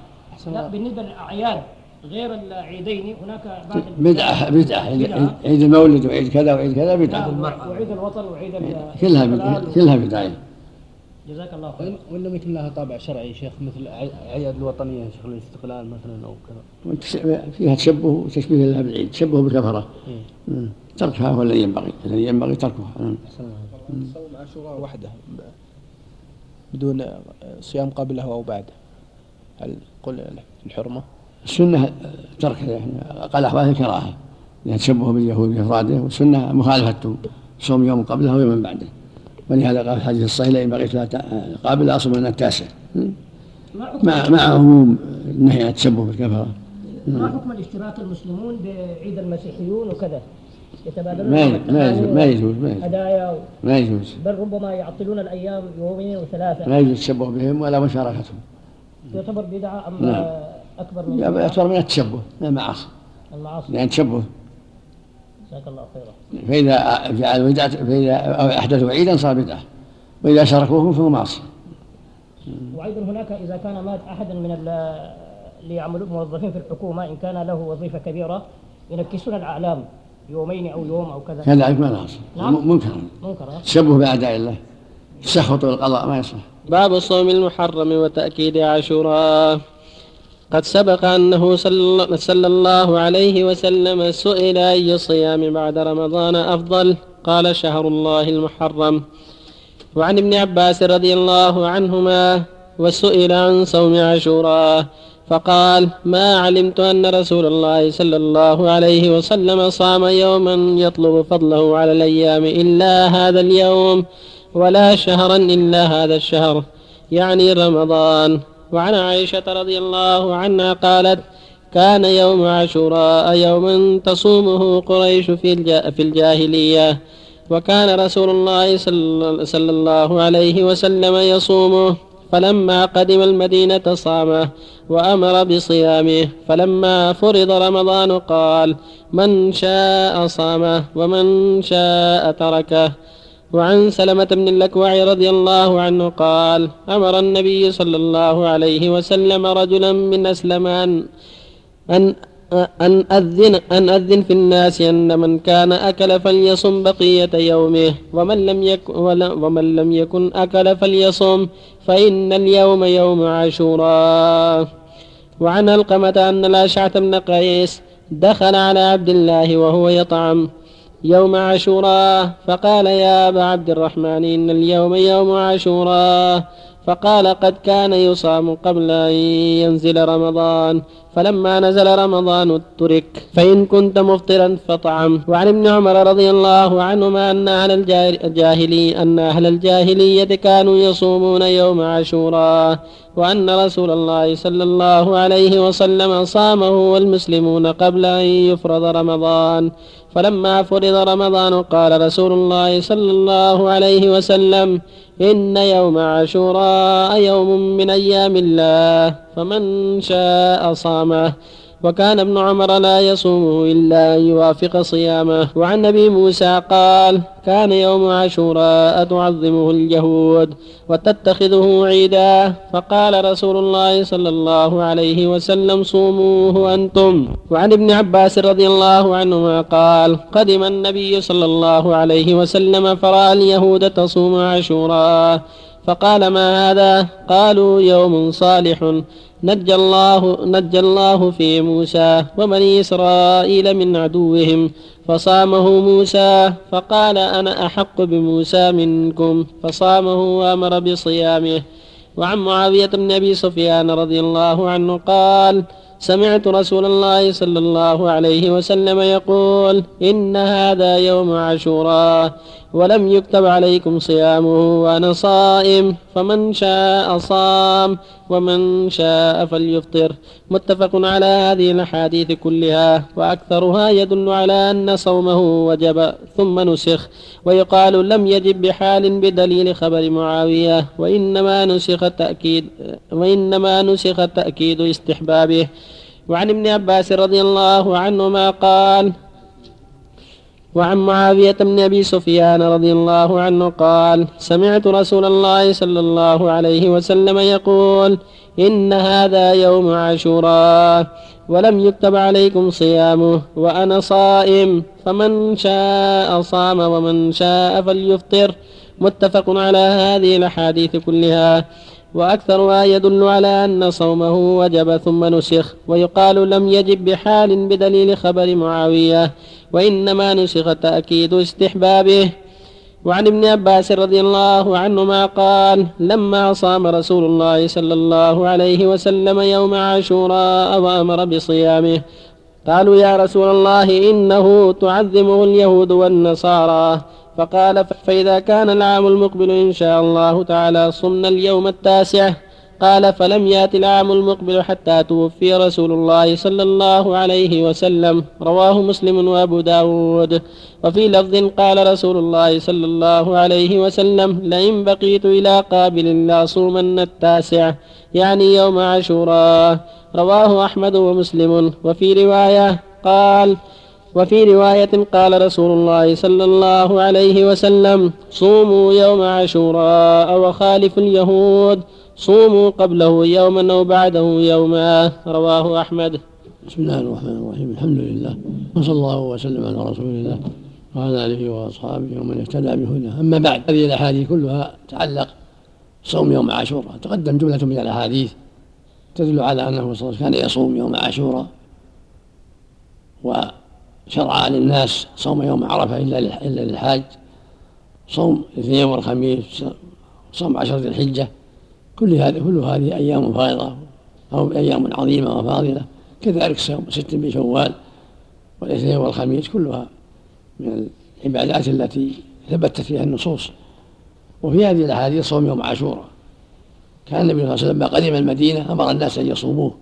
S11: لا بالنسبة للأعياد
S10: غير العيدين هناك بعض
S2: بدعة بدعة. عيد- عيد المولد وعيد كذا وعيد كذا بدعة.
S10: نعم، وعيد الوطن وعيد ال-
S2: كلها. كلها بدعة.
S10: جزاك الله خير.
S3: وإن- وإن يكون لها طابع شرعي شيخ مثل عي- عيد الوطنية يا شيخ الاستقلال مثلا أو كذا.
S2: فيها تشبه وتشبيه لها بالعيد تشبه بالكفرة. مم. تركها هو الذي ينبغي الذي ينبغي تركها. مم.
S3: صوم عاشوراء وحده. بدون صيام قبله أو بعده هل قل الحرمة؟
S2: السنة ترك يعني أقل أحوال الكراهة لأن تشبه باليهود بإفراده والسنة مخالفة صوم يوم قبله ويوم بعده. ولهذا قال في الحديث الصحيح لئن بقيت لا قابل أصوم من التاسع. مع مع عموم النهي عن التشبه بالكفرة
S10: ما حكم الاشتراك المسلمون بعيد المسيحيون وكذا؟ يتبادلون
S2: ما يجوز- ما يجوز- ما يجوز- ما يجوز.
S10: هدايا
S2: ما يجوز.
S10: بل ربما يعطلون الأيام يومين وثلاثة.
S2: ما يجوز التشبه بهم ولا مشاركتهم.
S10: يعتبر بدعة أم
S2: نعم.
S10: أكبر من
S2: يعتبر من التشبه من المعاصي.
S10: المعاصي.
S2: لأن تشبه
S10: جزاك الله خيرا.
S2: فإذا جعلوا بدعة فإذا أو أحدثوا عيدا صار بدعة. وإذا شاركوهم فهو معصية
S10: وأيضا هناك إذا كان مات أحد من ال- اللي يعملون موظفين في الحكومة إن كان له وظيفة كبيرة ينكسون الأعلام. يومين أو يوم أو كذا.
S2: كذلك ما لا يصح
S10: نعم.
S2: منكر.
S10: منكر؟
S2: تشبه بأعداء الله. السخط والقضاء ما يصح.
S1: باب صوم المحرم وتأكيد عاشوراء. قد سبق أنه صلى الله عليه وسلم سئل أي الصيام بعد رمضان أفضل؟ قال شهر الله المحرم. وعن ابن عباس رضي الله عنهما وسئل عن صوم عاشوراء. فقال ما علمت أن رسول الله صلى الله عليه وسلم صام يوما يطلب فضله على الأيام إلا هذا اليوم ولا شهرا إلا هذا الشهر يعني رمضان. وعن عائشة رضي الله عنها قالت كان يوم عاشوراء يوما تصومه قريش في في الجاهلية وكان رسول الله صلى الله عليه وسلم يصومه فلما قدم المدينة صامه وأمر بصيامه. فلما فرض رمضان قال من شاء صامه ومن شاء تركه. وعن سلمة بن الأكوع رضي الله عنه قال أمر النبي صلى الله عليه وسلم رجلا من أسلم أن أن أن أذن أن أذن في الناس أن من كان أكل فليصم بقية يومه ومن لم يكن ومن لم يكن أكل فليصم فإن اليوم يوم عاشوراء. وعن ألقمة أن الأشعث بن قيس دخل على عبد الله وهو يطعم يوم عاشوراء فقال يا أبا عبد الرحمن إن اليوم يوم عاشوراء. فقال قد كان يصام قبل أن ينزل رمضان فلما نزل رمضان ترك فإن كنت مفطرا فطعم. وعن ابن عمر رضي الله عنهما أن أهل الجاهلية أن أهل الجاهلية كانوا يصومون يوم عاشوراء وأن رسول الله صلى الله عليه وسلم صامه والمسلمون قبل أن يفرض رمضان. فلما فرض رمضان قال رسول الله صلى الله عليه وسلم إن يوم عاشوراء يوم من أيام الله فمن شاء صامه. وكان ابن عمر لا يصومه إلا أن يوافق صيامه. وعن أبي موسى قال كان يوم عاشوراء تعظمه اليهود وتتخذه عيدا. فقال رسول الله صلى الله عليه وسلم صوموه أنتم. وعن ابن عباس رضي الله عنهما قال قدم النبي صلى الله عليه وسلم فرأى اليهود تصوم عاشوراء. فقال ما هذا؟ قالوا يوم صالح. نجى الله نجى الله في موسى وبني إسرائيل من عدوهم. فصامه موسى فقال أنا أحق بموسى منكم. فصامه وأمر بصيامه. وعن معاوية بن أبي سفيان رضي الله عنه قال سمعت رسول الله صلى الله عليه وسلم يقول إن هذا يوم عاشوراء. ولم يكتب عليكم صيامه وأنا صائم فمن شاء صام ومن شاء فليفطر. متفق على هذه الأحاديث كلها وأكثرها يدل على أن صومه وجب ثم نسخ. ويقال لم يجب بحال بدليل خبر معاوية وإنما نسخ التأكيد وإنما نسخ تأكيد استحبابه. وعن ابن عباس رضي الله عنهما قال وعن معاوية بن أبي سفيان رضي الله عنه قال سمعت رسول الله صلى الله عليه وسلم يقول إن هذا يوم عاشوراء ولم يكتب عليكم صيامه وأنا صائم فمن شاء صام ومن شاء فليفطر. متفق على هذه الأحاديث كلها. وأكثرها يدل على أن صومه وجب ثم نسخ ويقال لم يجب بحال بدليل خبر معاوية وإنما نسخ تأكيد استحبابه. وعن ابن عباس رضي الله عنهما قال لما صام رسول الله صلى الله عليه وسلم يوم عاشوراء وأمر بصيامه قالوا يا رسول الله إنه تعظمه اليهود والنصارى. فقال فإذا كان العام المقبل إن شاء الله تعالى صمنا اليوم التاسع. قال فلم يأت العام المقبل حتى توفي رسول الله صلى الله عليه وسلم. رواه مسلم وأبو داود. وفي لفظ قال رسول الله صلى الله عليه وسلم لئن بقيت إلى قابل لاصومن التاسع يعني يوم عاشوراء. رواه أحمد ومسلم. وفي رواية قال وفي رواية قال رسول الله صلى الله عليه وسلم صوموا يوم عاشوراء وخالفوا اليهود. صوموا قبله يوما أو بعده يوما. رواه أحمد.
S2: بسم الله الرحمن الرحيم. الحمد لله. وصلى الله وسلم على رسول الله وعلى آله وأصحابه ومن اهتدى بهداه. أما بعد هذه الأحاديث كلها تعلق صوم يوم عاشوراء. تقدم جملة من الأحاديث تدل على أنه صلى الله عليه وسلم كان يصوم يوم عاشوراء وشرع للناس صوم يوم عرفة إلا إلا للحاج صوم الاثنين والخميس صوم عشرة الحجة كل هذه كل هذه أيام فاضلة أو أيام عظيمة وفاضلة كذلك صوم ست من شوال والاثنين والخميس كلها من العبادات التي ثبتت فيها النصوص. وفي هذه الأحاديث صوم يوم عاشوراء. كان النبي صلى الله عليه وسلم قدم المدينة أمر الناس أن يصوموه.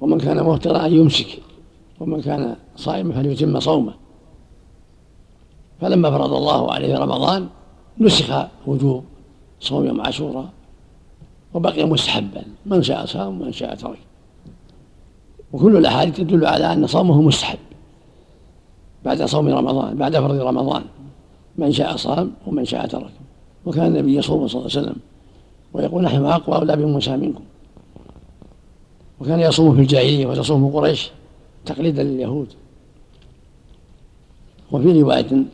S2: ومن كان مهترا أن يمسك. ومن كان صائما فليتم صومه. فلما فرض الله عليه رمضان نسخ وجوب صوم يوم عاشوراء وبقي مستحبا. من شاء صام ومن شاء ترك. وكل الأحاديث تدل على أن صومه مستحب. بعد صوم رمضان بعد فرض رمضان من شاء صام ومن شاء ترك. وكان النبي يصوم صلى الله عليه وسلم ويقول نحن أقوى أولى بموسى منكم. وكان يصوم في الجاهلية وتصوم قريش. تقليدا لليهود وفي رواية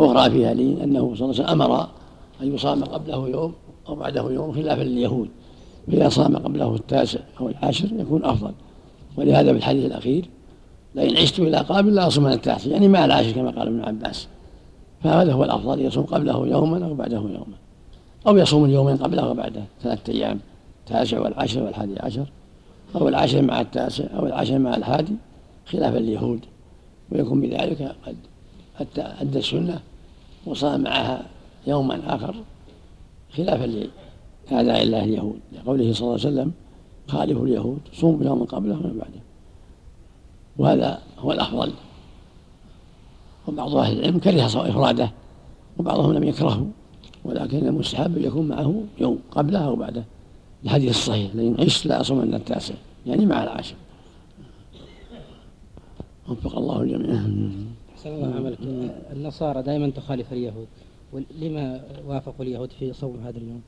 S2: أخرى فيها لي أنه صلى الله عليه وسلم أمر أن يصام قبله يوم أو بعده يوم خلافا لليهود. فإذا صام قبله التاسع أو العاشر يكون أفضل. ولهذا في الحديث الأخير لئن عشت إلى قابل لا أصومن التاسع يعني مع العاشر كما قال ابن عباس. فهذا هو الأفضل يصوم قبله يوما أو بعده يوما. أو يصوم اليومين قبله وبعده ثلاثة أيام التاسع والعاشر والحادي عشر. أو العاشر مع التاسع أو العاشر مع الحادي خلافا اليهود ويكون بذلك قد أدى السنة وصام معها يوما آخر خلافا لأعداء الله اليهود. لقوله صلى الله عليه وسلم خالفوا اليهود صوموا يوما قبله ومن بعده. وهذا هو الأفضل. وبعض أهل العلم كره إفراده وبعضهم لم يكرهه ولكن المستحب يكون معه يوم قبله أو بعده. الحديث الصحيح لئن عشت لا أصومن التاسع يعني مع العاشر. وفق الله الجميع
S8: أحسن الله عملك. النصارى دائما تخالف اليهود. ولما وافقوا اليهود في صوم هذا اليوم؟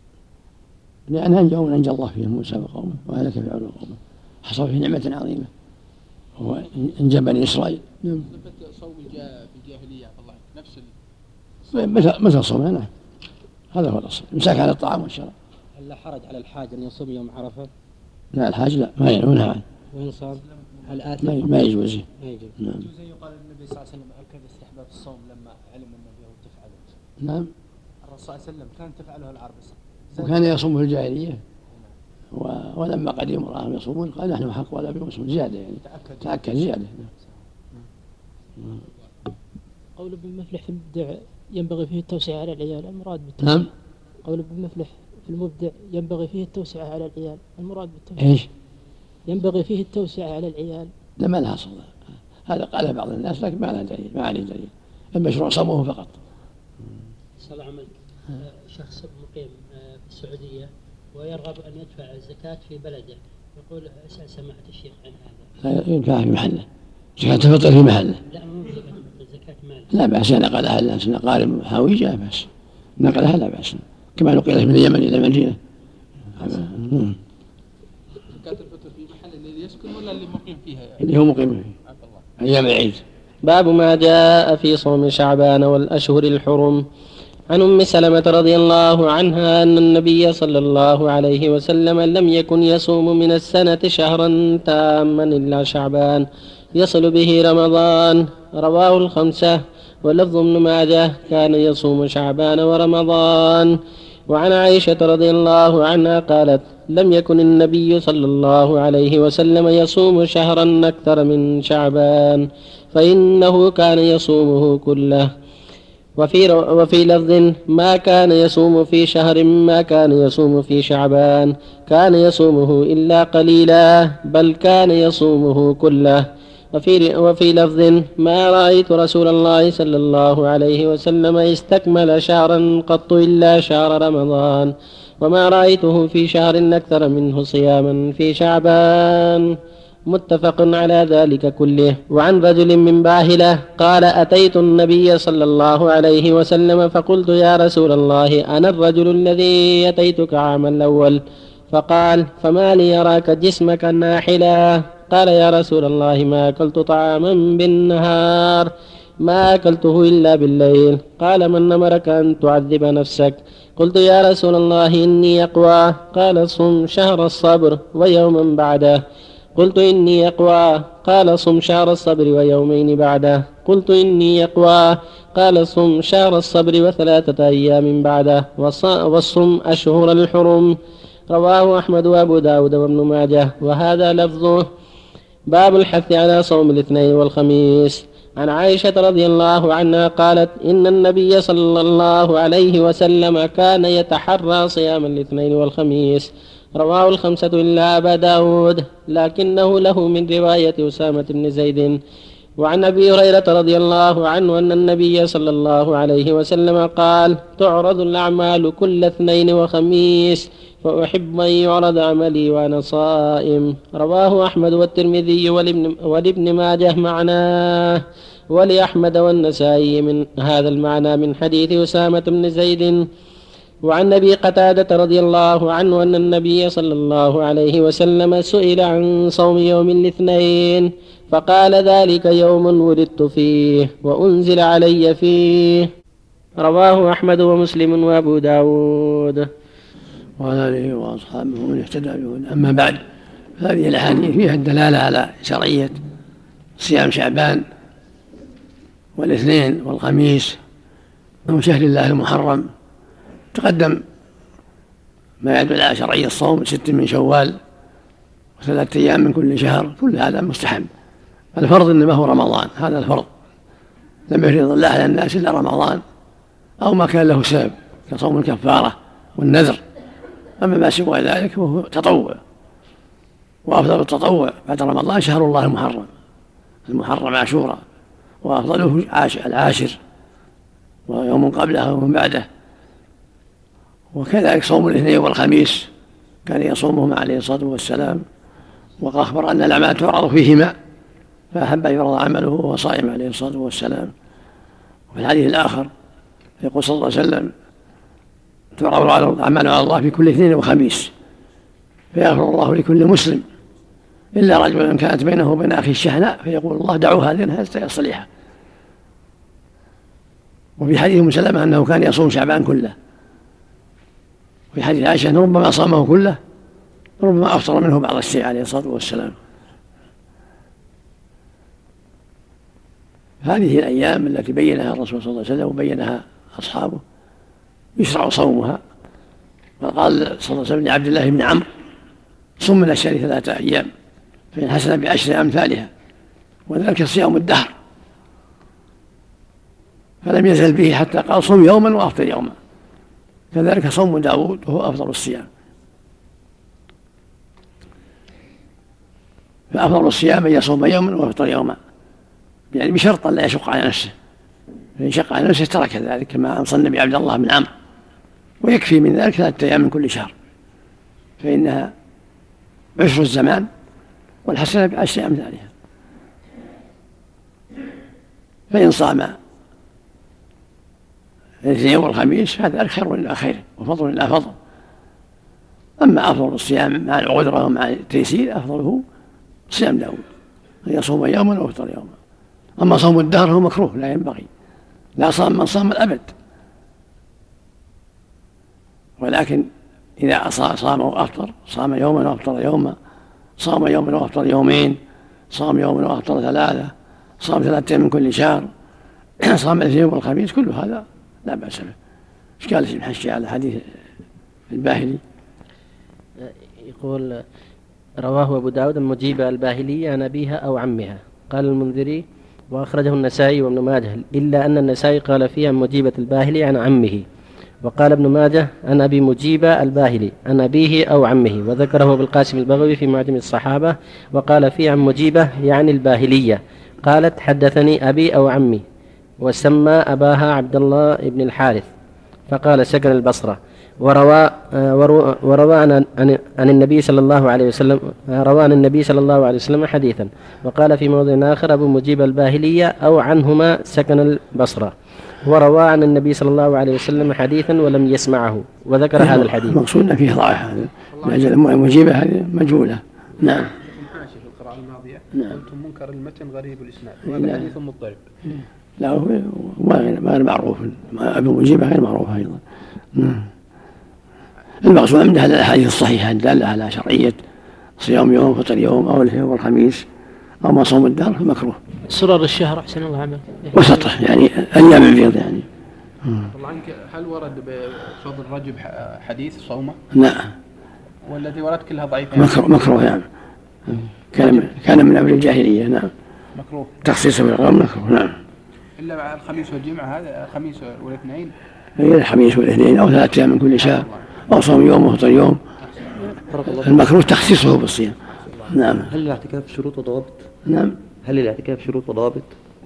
S2: لأنها يوم أنجى الله فيه موسى وقومه وهلك فرعون وقومه حصل فيه نعمة عظيمة. وهو أنجى بني إسرائيل.
S9: نعم. صوم في الجاهلية الله نفس
S2: مثل مثل صومنا نعم. هذا هو الأصل. إمساك عن الطعام والشراب.
S8: هل لا حرج على الحاج أن يصوم يوم عرفة؟
S2: لا الحاج لا ما ينهى عنه
S8: وإن صام؟ هل آتي؟
S2: ما يجوز.
S8: ما يجوز.
S2: نعم.
S12: يجوز أن يقال النبي صلى الله عليه وسلم أكد استحباب الصوم لما علم أن اليهود تفعله.
S2: نعم.
S12: الرسول صلى الله عليه وسلم كان تفعله العرب
S2: وكان يصوم في الجاهلية. و... ولما قدم رآهم يصومون قال نحن حق ولا بمسلم زيادة يعني.
S12: تأكد.
S2: تأكد زيادة. نعم.
S4: قول ابن مفلح في المبدع ينبغي فيه التوسعة على العيال المراد بالتوسعة
S2: نعم.
S4: قول ابن مفلح المبدع ينبغي فيه التوسعة على العيال. المراد بالتوسعة.
S2: إيش؟
S4: ينبغي فيه التوسعة على العيال.
S2: لا ما لها صلة هذا قاله بعض الناس لكن ما لها دليل ما عليه دليل. المشروع صومه فقط.
S5: صلى عملك شخص مقيم آه، في السعودية ويرغب أن يدفع الزكاة في بلده. يقول أسأل سماحة الشيخ عن هذا.
S2: لا ينفع في محله. زكاة الفطر في محله.
S5: لا مو زكاة زكاة مال
S2: لا بأس نقلها الناس نقارب حويجة لا بأس. نقلها لا بأس. كما نقلت من اليمن إلى المدينة.
S12: زكاة الفطر في محل الذي يسكن ولا اللي مقيم فيها يعني؟
S2: اللي هو مقيم فيه. أيام العيد.
S1: باب ما جاء في صوم شعبان والأشهر الحرم. عن أم سلمة رضي الله عنها أن النبي صلى الله عليه وسلم لم يكن يصوم من السنة شهرا تاما إلا شعبان. يصل به رمضان. رواه الخمسة. ولفظ ابن ماجه كان يصوم شعبان ورمضان. وعن عائشة رضي الله عنها قالت لم يكن النبي صلى الله عليه وسلم يصوم شهرا أكثر من شعبان فإنه كان يصومه كله. وفي وفي لفظ ما كان يصوم في شهر ما كان يصوم في شعبان كان يصومه إلا قليلا بل كان يصومه كله. وفي وفي لفظ ما رأيت رسول الله صلى الله عليه وسلم استكمل شهرا قط إلا شهر رمضان وما رأيته في شهر أكثر منه صياما في شعبان. متفق على ذلك كله. وعن رجل من باهلة قال أتيت النبي صلى الله عليه وسلم فقلت يا رسول الله أنا الرجل الذي أتيتك عام الأول؟ فقال فما لي يراك جسمك ناحلا قال يا رسول الله ما أكلت طعاما بالنهار ما أكلته إلا بالليل. قال من أمرك أن تعذب نفسك؟ قلت يا رسول الله إني أقوى. قال صم شهر الصبر ويوما بعده. قلت إني أقوى. قال صم شهر الصبر ويومين بعده. قلت إني أقوى. قال صم شهر الصبر وثلاثة أيام بعده. والصم أشهر الحرم. رواه أحمد وأبو داود وابن ماجه. وهذا لفظه باب الحث على صوم الاثنين والخميس. عن عائشة رضي الله عنها قالت إن النبي صلى الله عليه وسلم كان يتحرى صيام الاثنين والخميس. رواه الخمسة إلا أبا داود لكنه له من رواية أسامة بن زيد. وعن أبي هريرة رضي الله عنه أن النبي صلى الله عليه وسلم قال تعرض الأعمال كل اثنين وخميس. فأحب أن يعرض عملي وأنا صائم. رواه أحمد والترمذي ولابن, ولابن ماجه معناه ولأحمد والنسائي من هذا المعنى من حديث أسامة بن زيد. وعن أبي قتادة رضي الله عنه أن النبي صلى الله عليه وسلم سئل عن صوم يوم الاثنين فقال ذلك يوم ولدت فيه وأنزل علي فيه. رواه أحمد ومسلم وأبو داود.
S2: وعلى آله وأصحابه ومن اهتدى أما بعد هذه الأحاديث فيها الدلالة على شرعية صيام شعبان والاثنين والخميس من شهر الله المحرم. تقدم ما يدل على شرعية الصوم ست من شوال وثلاثة أيام من كل شهر. كل هذا مستحب. الفرض إنما هو رمضان. هذا الفرض. لم يفرض الله على الناس إلا رمضان أو ما كان له سبب كصوم الكفارة والنذر. أما ما سوى ذلك فهو تطوع. وأفضل التطوع بعد رمضان شهر الله المحرم. المحرم عاشوراء. وأفضله العاشر. ويوم قبله ومن بعده. وكذلك صوم الاثنين والخميس. كان يصومهما عليه الصلاة والسلام. وأخبر أن الأعمال تعرض فيهما. فأحب أن يعرض عمله وهو صائم عليه الصلاة والسلام. وفي الحديث الآخر يقول صلى الله عليه وسلم تعرض الأعمال على الله في كل اثنين وخميس فيغفر الله لكل مسلم. إلا رجلا كانت بينه وبين أخيه الشحناء فيقول الله هذين حتى يصلحا وفي حديث مسلمة أنه كان يصوم شعبان كله. في حديث عائشة أنه ربما صامه كله ربما أفطر منه بعض الشيء عليه الصلاة والسلام. هذه الأيام التي بينها الرسول صلى الله عليه وسلم وبينها أصحابه. يشرع صومها. وقال صلى الله عليه وسلم لعبد الله بن عمرو صم من الشهر ثلاثة أيام فإن حسن بعشر أمثالها وذلك صيام الدهر. فلم يزل به حتى قال صم يوما وأفطر يوما. كذلك صوم داود وهو أفضل الصيام. فأفضل الصيام أن يصوم يوما ويفطر يوما. يعني بشرط لا يشق على نفسه. فإن شق على نفسه ترك ذلك كما أنصى النبي عبد الله بن عمرو. ويكفي من ذلك ثلاثة أيام من كل شهر. فإنها عشر الزمان والحسنة بعشر أمثالها. فإن صام الاثنين والخميس فذلك خير إلى خير وفضل إلى فضل. أما أفضل الصيام مع القدرة ومع التيسير أفضله صيام داود. أن يصوم يوما ويفطر يوما. أما صوم الدهر هو مكروه لا ينبغي. لا صام من صام الأبد. ولكن إذا صام وأفطر صام يوما وأفطر يوما صام يوما وأفطر يومين صام يوما وأفطر ثلاثة صام ثلاثة من كل شهر صام الاثنين والخميس كل هذا لا بأس به. إيش قال ابن على حديث الباهلي؟
S1: يقول رواه أبو داود المجيبة الباهلية عن أبيها أو عمها. قال المنذري وأخرجه النسائي وابن ماجه إلا أن النسائي قال فيه عن مجيبة الباهلي عن عمه. وقال ابن ماجه عن أبي مجيبة الباهلي عن أبيه أو عمه. وذكره ابن القاسم البغوي في معجم الصحابة وقال فيه عن مجيبة يعني الباهلية قالت حدثني أبي أو عمي وسمى أباها عبد الله بن الحارث فقال سكن البصرة. وروى وروى عن عن النبي صلى الله عليه وسلم روى عن النبي صلى الله عليه وسلم حديثا وقال في موضع آخر أبو مجيب الباهلية أو عنهما سكن البصرة. وروى عن النبي صلى الله عليه وسلم حديثا ولم يسمعه وذكر هذا الحديث.
S2: المقصود فيه ضعف هذا. المجيبة هذه مجهولة. نعم.
S9: في القراءة الماضية.
S2: نعم.
S9: قلتم منكر المتن غريب الإسناد. وهذا حديث مضطرب.
S2: لا هو غير معروف. أبو مجيبة غير معروف أيضا. نعم. المقصود من هذه الأحاديث الصحيحة الدالة على شرعية صيام يوم فطر يوم أو الاثنين والخميس أو ما صوم الدار فمكروه.
S4: سرر الشهر أحسن الله عمل
S2: وسطه يعني أيام البيض يعني.
S9: الله عنك هل ورد بفضل رجب حديث صومه؟
S2: نعم.
S9: والذي ورد كلها ضعيفة
S2: مكروه مكروه يعني. كان كان من أمر الجاهلية نعم.
S9: مكروه.
S2: تخصيصه بالغرام مكروه نعم.
S9: إلا مع الخميس والجمعة هذا الخميس والاثنين.
S2: الخميس والاثنين أو ثلاثة أيام من كل شهر. أو صوم يوم وفطر يوم المكروه تخصيصه بالصيام نعم
S13: هل الاعتكاف شروط وضوابط؟
S2: نعم
S13: هل الاعتكاف شروط وضوابط؟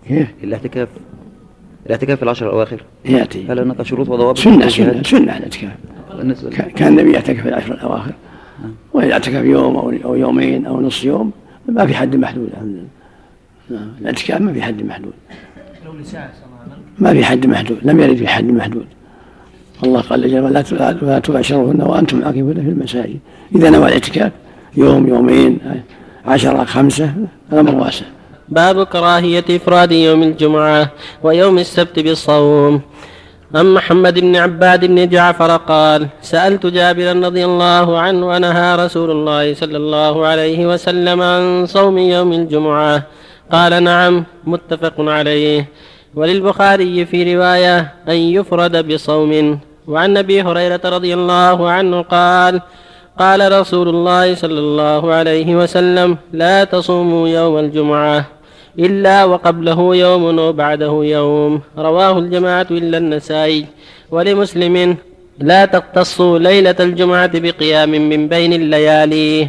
S2: كيف؟
S13: الاعتكاف الاعتكاف في العشر الأواخر؟
S2: يأتي.
S13: هل هناك شروط وضوابط؟
S2: سنة سنة سنة الاعتكاف. كان النبي يعتكف في العشر الأواخر. وإذا اعتكف يوم أو يومين أو نصف يوم ما في حد محدود. نعم الاعتكاف ما في حد محدود. ما في حد محدود. لم يرد في حد محدود. الله قال جل لا تباشروهن وأنتم عاكفون في المساجد. إذا نوى الاعتكاف يوم يومين عشرة خمسة الأمر واسع.
S1: باب كراهية إفراد يوم الجمعة ويوم السبت بالصوم. عن محمد بن عباد بن جعفر قال سألت جابرا رضي الله عنه ونهى رسول الله صلى الله عليه وسلم عن صوم يوم الجمعة. قال نعم متفق عليه. وللبخاري في رواية أن يفرد بصوم. وعن أبي هريرة رضي الله عنه قال قال رسول الله صلى الله عليه وسلم لا تصوموا يوم الجمعة إلا وقبله يوم وبعده يوم. رواه الجماعة إلا النسائي. ولمسلم لا تختصوا ليلة الجمعة بقيام من بين الليالي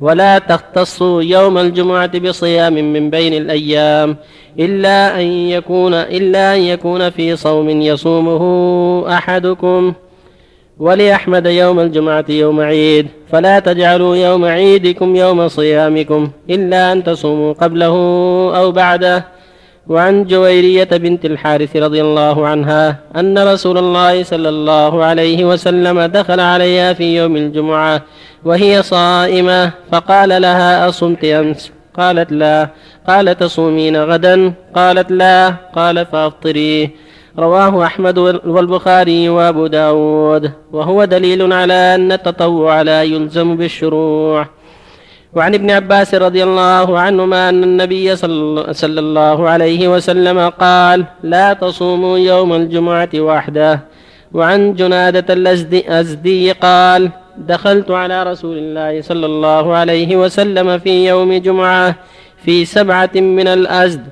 S1: ولا تختصوا يوم الجمعة بصيام من بين الأيام إلا أن يكون إلا أن يكون في صوم يصومه أحدكم ولأحمد يوم الجمعة يوم عيد فلا تجعلوا يوم عيدكم يوم صيامكم إلا أن تصوموا قبله أو بعده. وعن جويرية بنت الحارث رضي الله عنها أن رسول الله صلى الله عليه وسلم دخل عليها في يوم الجمعة وهي صائمة فقال لها أصمت أمس؟ قالت لا. قال تصومين غدا؟ قالت لا. قال فأفطري. رواه أحمد والبخاري وأبو داود. وهو دليل على أن التطوع لا يلزم بالشروع. وعن ابن عباس رضي الله عنهما أن النبي صلى الله عليه وسلم قال لا تصوموا يوم الجمعة وحده. وعن جنادة الأزدي قال دخلت على رسول الله صلى الله عليه وسلم في يوم جمعة في سبعة من الأزد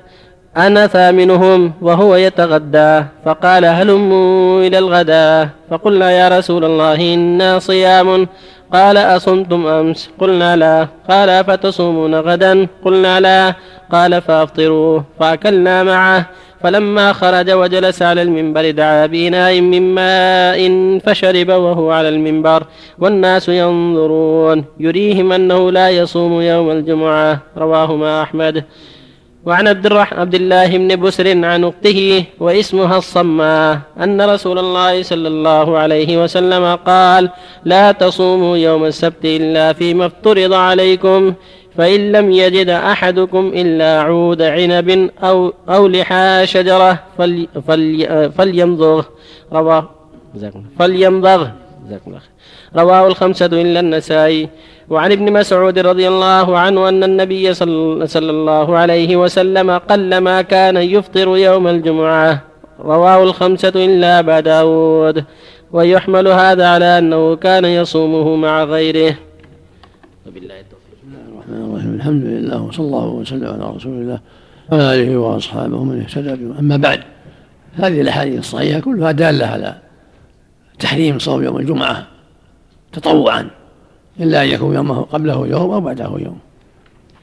S1: أنا ثامنهم وهو يتغدى فقال هلموا إلى الغداء فقلنا يا رسول الله إنا صيام. قال أصمتم أمس؟ قلنا لا. قال فتصومون غدا؟ قلنا لا. قال فأفطروا. فأكلنا معه فلما خرج وجلس على المنبر دعا بإناء من ماء فشرب وهو على المنبر. والناس ينظرون يريهم أنه لا يصوم يوم الجمعة. رواهما أحمد. وعن عبد الرحمن عبد الله بن بسر عن أخته واسمها الصماء أن رسول الله صلى الله عليه وسلم قال لا تصوموا يوم السبت إلا فيما افترض عليكم فإن لم يجد أحدكم إلا عود عنب أو أو لحى شجرة فلي فلي فليمضغ رواه فليمضغ رواه الخمسة إلا النسائي. وعن ابن مسعود رضي الله عنه أن النبي صلى الله عليه وسلم قلما كان يفطر يوم الجمعة. رواه الخمسة إلا أبا داود. ويحمل هذا على أنه كان يصومه مع غيره. وبالله التوفيق.
S2: الرحمن الرحيم. الحمد لله وصلى الله وسلم على رسول الله وعلى آله وأصحابه من اهتدى بهم أما بعد هذه الأحاديث الصحيحة كلها دالة على تحريم صوم يوم الجمعة تطوعا. إلا أن يكون يومه قبله يوم أو بعده يوم.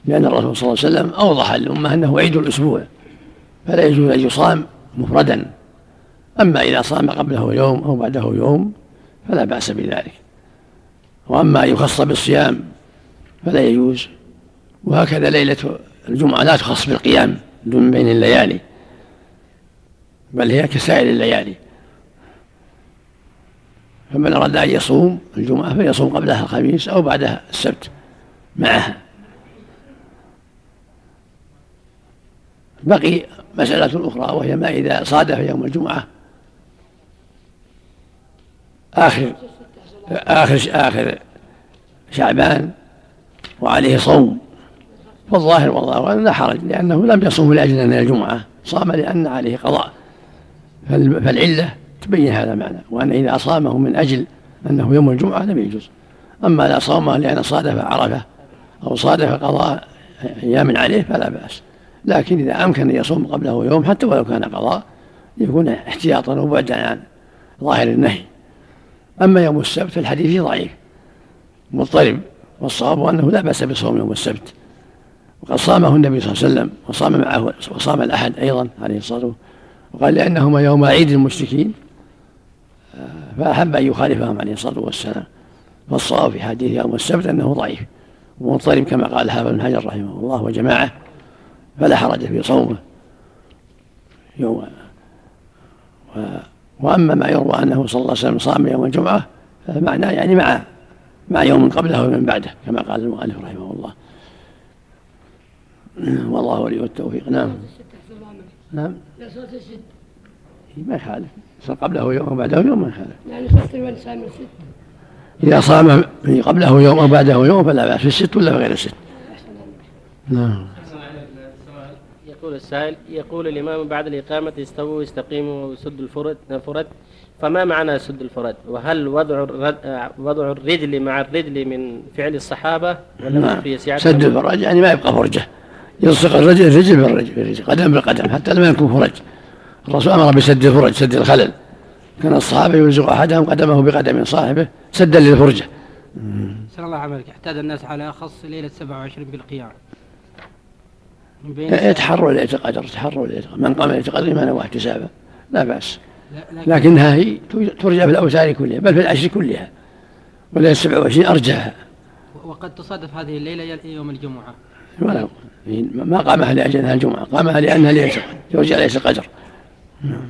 S2: لأن الرسول صلى الله عليه وسلم أوضح للأمة أنه عيد الأسبوع فلا يجوز أن يصام مفردا. أما إذا صام قبله يوم أو بعده يوم فلا بأس بذلك. وأما أن يخص بالصيام فلا يجوز. وهكذا ليلة الجمعة لا تخص بالقيام دون بين الليالي بل هي كسائر الليالي. فمن أراد أن يصوم الجمعة فيصوم قبلها الخميس أو بعدها السبت معها بقي مسألة أخرى وهي ما إذا صادف يوم الجمعة. آخر آخر آخر شعبان وعليه صوم. فالظاهر والله أعلم لا حرج لأنه لم يصوم لأجل أن الجمعة صام لأن عليه قضاء. فالعلة تبين هذا المعنى وأن إذا صامه من أجل أنه يوم الجمعة لم يجوز. أما لا صامه لأن صادف عرفة أو صادف قضاء أيام عليه فلا بأس. لكن إذا أمكن أن يصوم قبله يوم حتى ولو كان قضاء يكون احتياطا وبعدا عن ظاهر النهي. أما يوم السبت فالحديث ضعيف مضطرب والصواب أنه لا بأس بصوم يوم السبت. وقد صامه النبي صلى الله عليه وسلم وصام معه وصام الأحد أيضا عليه الصلاة والسلام. وقال لأنهما يوم عيد المشركين فأحب أن يخالفهم عليه الصلاة والسلام. فالصواب في حديث يوم السبت أنه ضعيف. ومضطرب كما قال حافظ بن حجر رحمه الله وجماعة فلا حرج في صومه. يوم و... وأما ما يروى أنه صلى الله عليه وسلم صام يوم الجمعة فمعناه يعني مع مع يوم قبله ومن بعده كما قال المؤلف رحمه الله. والله ولي التوفيق نعم. نعم.
S14: لا صلاة الست.
S2: ما يخالف. قبله يوم وبعده يوم ما يخالف
S14: يعني صلاة الولد صام الست
S2: إذا صام قبله يوم أو بعده يوم فلا بأس. في الست ولا في غير الست؟ نعم.
S1: يقول السائل يقول الإمام بعد الإقامة استووا استقيموا وسدوا الفرد فرد فما معنى سد الفرد؟ وهل وضع وضع الرجل مع الرجل من فعل الصحابة؟ ولا
S2: نعم.
S1: في سياق
S2: سد الفرج يعني ما يبقى فرجة. يلصق الرجل الرجل بالرجل بالرجل قدم بالقدم حتى لما يكون فرج. الرسول أمر بسد الفرج سد الخلل. كان الصحابة يلزق أحدهم قدمه بقدم صاحبه سدا للفرجة.
S11: سر الله عملك. احتاج الناس على خص ليلة 27 بالقيام. من بين
S2: يتحروا ليلة القدر يتحروا القدر من قام القدر إيمانا واحتسابا لا
S11: لكن-
S2: لكنها هي ترجى في الأوتار كلها بل في العشر كلها. وليلة 27 أرجاها
S11: وقد تصادف هذه الليلة يل- يوم الجمعة.
S2: ولا ما قامها لأجلها الجمعة قامها لأنها ليلة يرجى ليلة القدر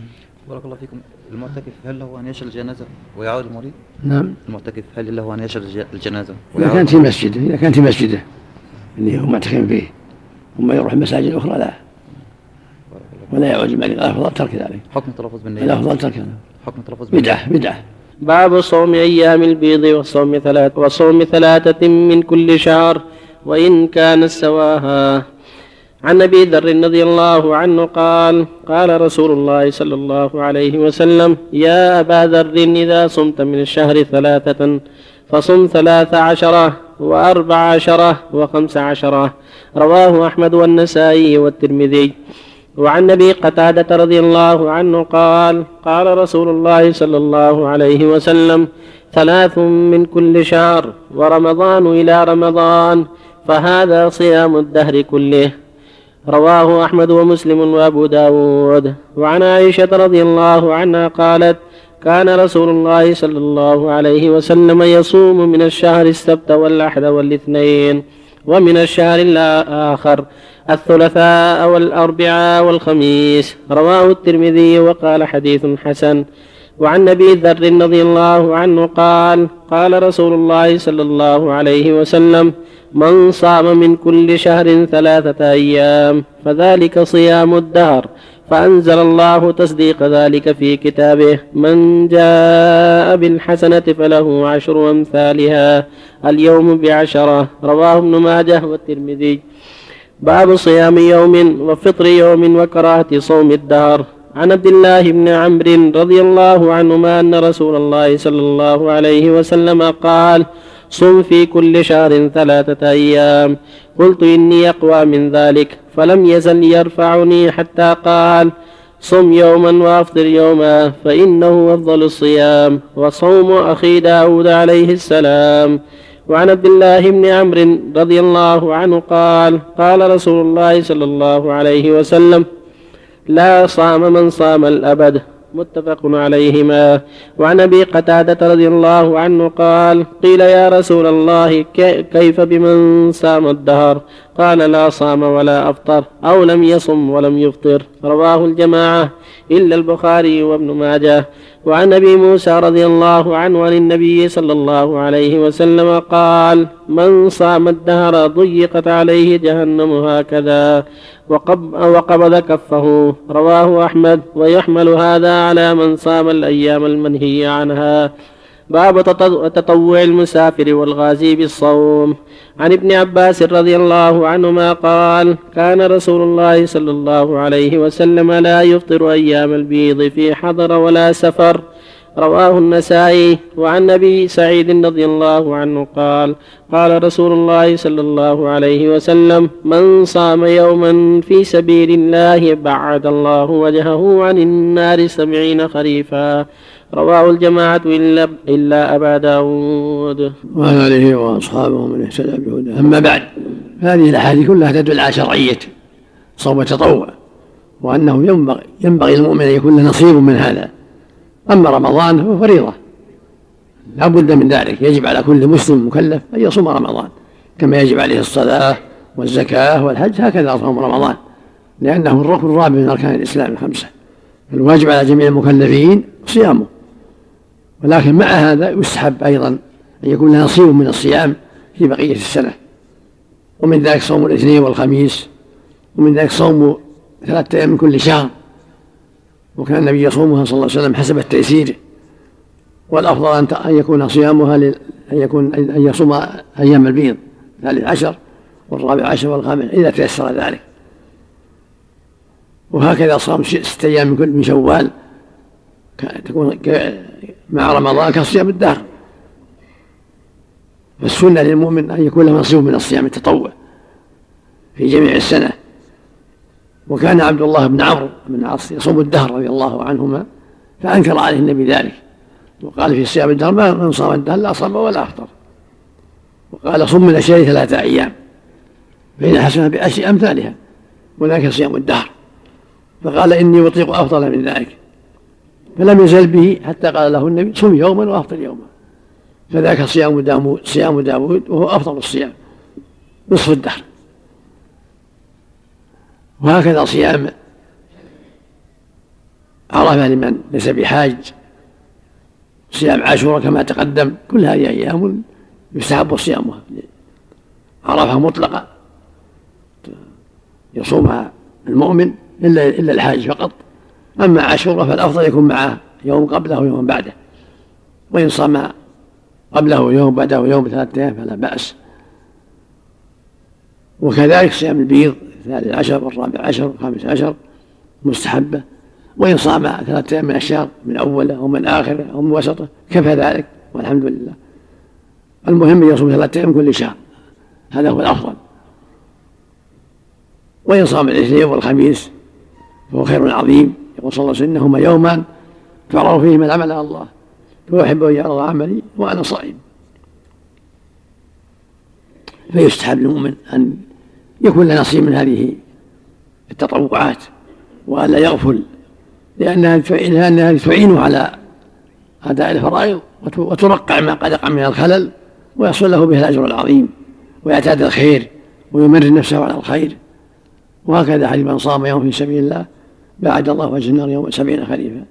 S15: بارك الله فيكم. المعتكف هل له أن يشهد الجنازة ويعود المريض؟
S2: نعم.
S15: المعتكف هل له أن يشهد الج-
S2: الجنازة
S15: ويعود
S2: كانت في مسجده إذا كانت في مسجده اللي هو معتكف فيه. ثم يروح المساجد الأخرى لا. ولا يعود المريض. الأفضل ترك ذلك.
S15: حكم التلفظ بالنية.
S2: الأفضل ترك ذلك.
S15: حكم التلفظ
S2: بدعة بدعة.
S1: باب صوم أيام البيض وصوم ثلاث وصوم ثلاثة من كل شهر وإن كان سواها. عن أبي ذر رضي الله عنه قال قال رسول الله صلى الله عليه وسلم يا أبا ذر إذا صمت من الشهر ثلاثة فصم ثلاث عشرة وأربع عشرة وخمس عشرة. رواه أحمد والنسائي والترمذي. وعن أبي قتادة رضي الله عنه قال قال رسول الله صلى الله عليه وسلم ثلاث من كل شهر ورمضان إلى رمضان فهذا صيام الدهر كله. رواه أحمد ومسلم وأبو داود. وعن عائشة رضي الله عنها قالت كان رسول الله صلى الله عليه وسلم يصوم من الشهر السبت والأحد والاثنين ومن الشهر الآخر الثلاثاء والأربعاء والخميس. رواه الترمذي وقال حديث حسن. وعن أبي ذر رضي الله عنه قال قال رسول الله صلى الله عليه وسلم من صام من كل شهر ثلاثة أيام فذلك صيام الدهر فأنزل الله تصديق ذلك في كتابه من جاء بالحسنة فله عشر أمثالها اليوم بعشرة رواه ابن ماجه والترمذي. باب صيام يوم وفطر يوم وكراهة صوم الدهر. عن عبد الله بن عمرو رضي الله عنهما أن رسول الله صلى الله عليه وسلم قال صم في كل شهر ثلاثة أيام. قلت إني أقوى من ذلك. فلم يزل يرفعني حتى قال صم يوما وأفطر يوما فإنه أفضل الصيام. وصوم أخي داود عليه السلام. وعن عبد الله بن عمرو رضي الله عنه قال قال رسول الله صلى الله عليه وسلم لا صام من صام الأبد متفق عليهما. وعن أبي قتادة رضي الله عنه قال قيل يا رسول الله كيف بمن صام الدهر؟ قال لا صام ولا أفطر أو لم يصم ولم يفطر. رواه الجماعة إلا البخاري وابن ماجه. وعن أبي موسى رضي الله عنه عن النبي صلى الله عليه وسلم قال من صام الدهر ضيقت عليه جهنم هكذا وقبض كفه. رواه أحمد. ويحمل هذا على من صام الأيام المنهي عنها. باب تطوع المسافر والغازي بالصوم. عن ابن عباس رضي الله عنهما قال كان رسول الله صلى الله عليه وسلم لا يفطر أيام البيض في حضر ولا سفر. رواه النسائي. وعن ابي سعيد رضي الله عنه قال قال رسول الله صلى الله عليه وسلم من صام يوما في سبيل الله بعد الله وجهه عن النار سبعين خريفا. رواه الجماعة إلا, إلا أبا داود.
S2: وعلى آله وأصحابه من اهتدى بهداه. أما بعد هذه الأحاديث كلها تدل على شرعية صوم التطوع وأنه ينبغي ينبغي المؤمن أن يكون له نصيب من هذا. أما رمضان فهو فريضة. لا بد من ذلك. يجب على كل مسلم مكلف أن يصوم رمضان كما يجب عليه الصلاة والزكاة والحج هكذا صوم رمضان. لأنه الركن الرابع من أركان الإسلام الخمسة. الواجب على جميع المكلفين صيامه. ولكن مع هذا يستحب أيضا أن يكون له نصيب من الصيام في بقية السنة. ومن ذلك صوم الاثنين والخميس ومن ذلك صوم ثلاثة أيام من كل شهر. وكان النبي يصومها صلى الله عليه وسلم حسب التيسير والأفضل أن يكون صيامها أن يكون أن يصوم أيام البيض الثالث عشر والرابع عشر والخامس إذا تيسر ذلك. وهكذا صام ستة أيام من كل من شوال. تكون مع رمضان كصيام الدهر. فالسنة للمؤمن أن يكون له نصيب من الصيام التطوع في جميع السنة. وكان عبد الله بن عمرو بن العاص يصوم الدهر رضي الله عنهما فأنكر عليه النبي ذلك. وقال في صيام الدهر ما من صام الدهر لا صام ولا أفطر. وقال صم من الشهر ثلاثة أيام فإن حسنة بأشي أمثالها وذلك صيام الدهر. فقال إني أطيق أفضل من ذلك. فلم يزل به حتى قال له النبي صم يوما وأفطر يوما. فذاك صيام داود صيام داود وهو أفضل الصيام نصف الدهر. وهكذا صيام عرفة لمن ليس بحاج. صيام عاشوراء كما تقدم كل هذه أيام يستحب صيامها. عرفة مطلقة يصومها المؤمن إلا إلا الحاج فقط. أما عاشوراء فالأفضل يكون معه يوم قبله ويوم بعده. وإن صام قبله يوم بعده يوم بثلاثة أيام فلا بأس. وكذلك صيام البيض الثالث عشر والرابع عشر والخامس عشر مستحبة. وإن صام ثلاثة أيام من الشهر من أولة أو من آخرة أو من وسطة كفى ذلك والحمد لله. المهم أن يصوم ثلاثة أيام كل شهر. هذا هو الأفضل. وإن صام الاثنين والخميس فهو خير عظيم. يقول صلى الله عليه وسلم إنهما يومان تعرض فيهما العمل على الله. فأحب أن يعرض عملي وأنا صائم. فيستحب للمؤمن أن يكون له نصيب من هذه التطوعات وألا يغفل لأنها لأنها تعينه على أداء الفرائض وترقع ما قد يقع من الخلل ويحصل له به الأجر العظيم ويعتاد الخير ويمرن نفسه على الخير. وهكذا حديث من صام يوم في سبيل الله بعد الله وجه النار يوم سبعين خليفة.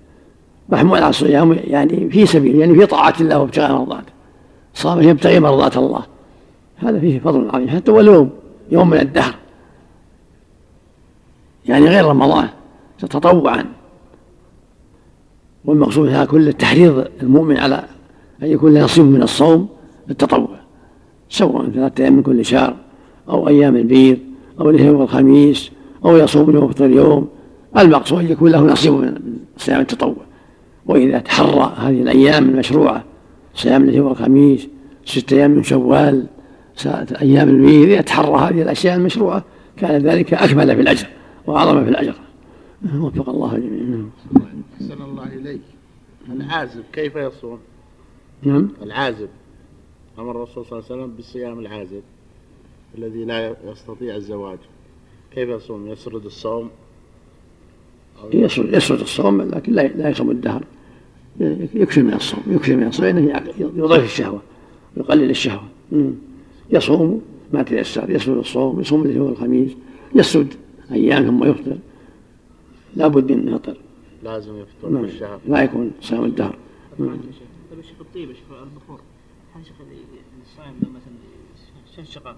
S2: محمول على الصيام يعني في سبيل يعني في طاعة الله وابتغاء مرضاته. صام يبتغي مرضات الله. هذا فيه فضل عظيم. حتى ولو يوم من الدهر. يعني غير رمضان تطوعا والمقصود هذا كله تحريض المؤمن على أن يكون له نصيب من الصوم بالتطوع سواء ثلاثة أيام من كل شهر أو أيام البيض أو الاثنين والخميس أو يصوم يوم ويفطر يوم المقصود أن يكون له نصيب من صيام التطوع. وإذا تحرى هذه الأيام المشروعة صيام الاثنين والخميس ستة أيام من شوال أيام البيض إذا تحرى هذه الأشياء المشروعة كان ذلك أكمل في الأجر وأعظم في الأجر. وفق الله الجميع
S16: أحسن الله إليك. العازب كيف يصوم؟
S2: نعم.
S16: العازب. أمر الرسول صلى الله عليه وسلم بالصيام العازب الذي لا يستطيع الزواج. كيف يصوم؟ يسرد الصوم؟
S2: يسرد يسرد الصوم لكن لا لا يصوم الدهر. يكثر من الصوم يكثر من الصوم لأنه يضيف الشهوة يقلل الشهوة. يصوم ما تيسر يسرد الصوم يصوم اللي هو الخميس يسرد أيام ثم يفطر لابد من يفطر
S16: لازم يفطر
S2: نعم.
S16: في الشهر
S2: لا يكون صيام الدهر. نعم.
S12: طيب الشيخ الطيب الشيخ البخور. هل شيخ الصائم مثلا شقاق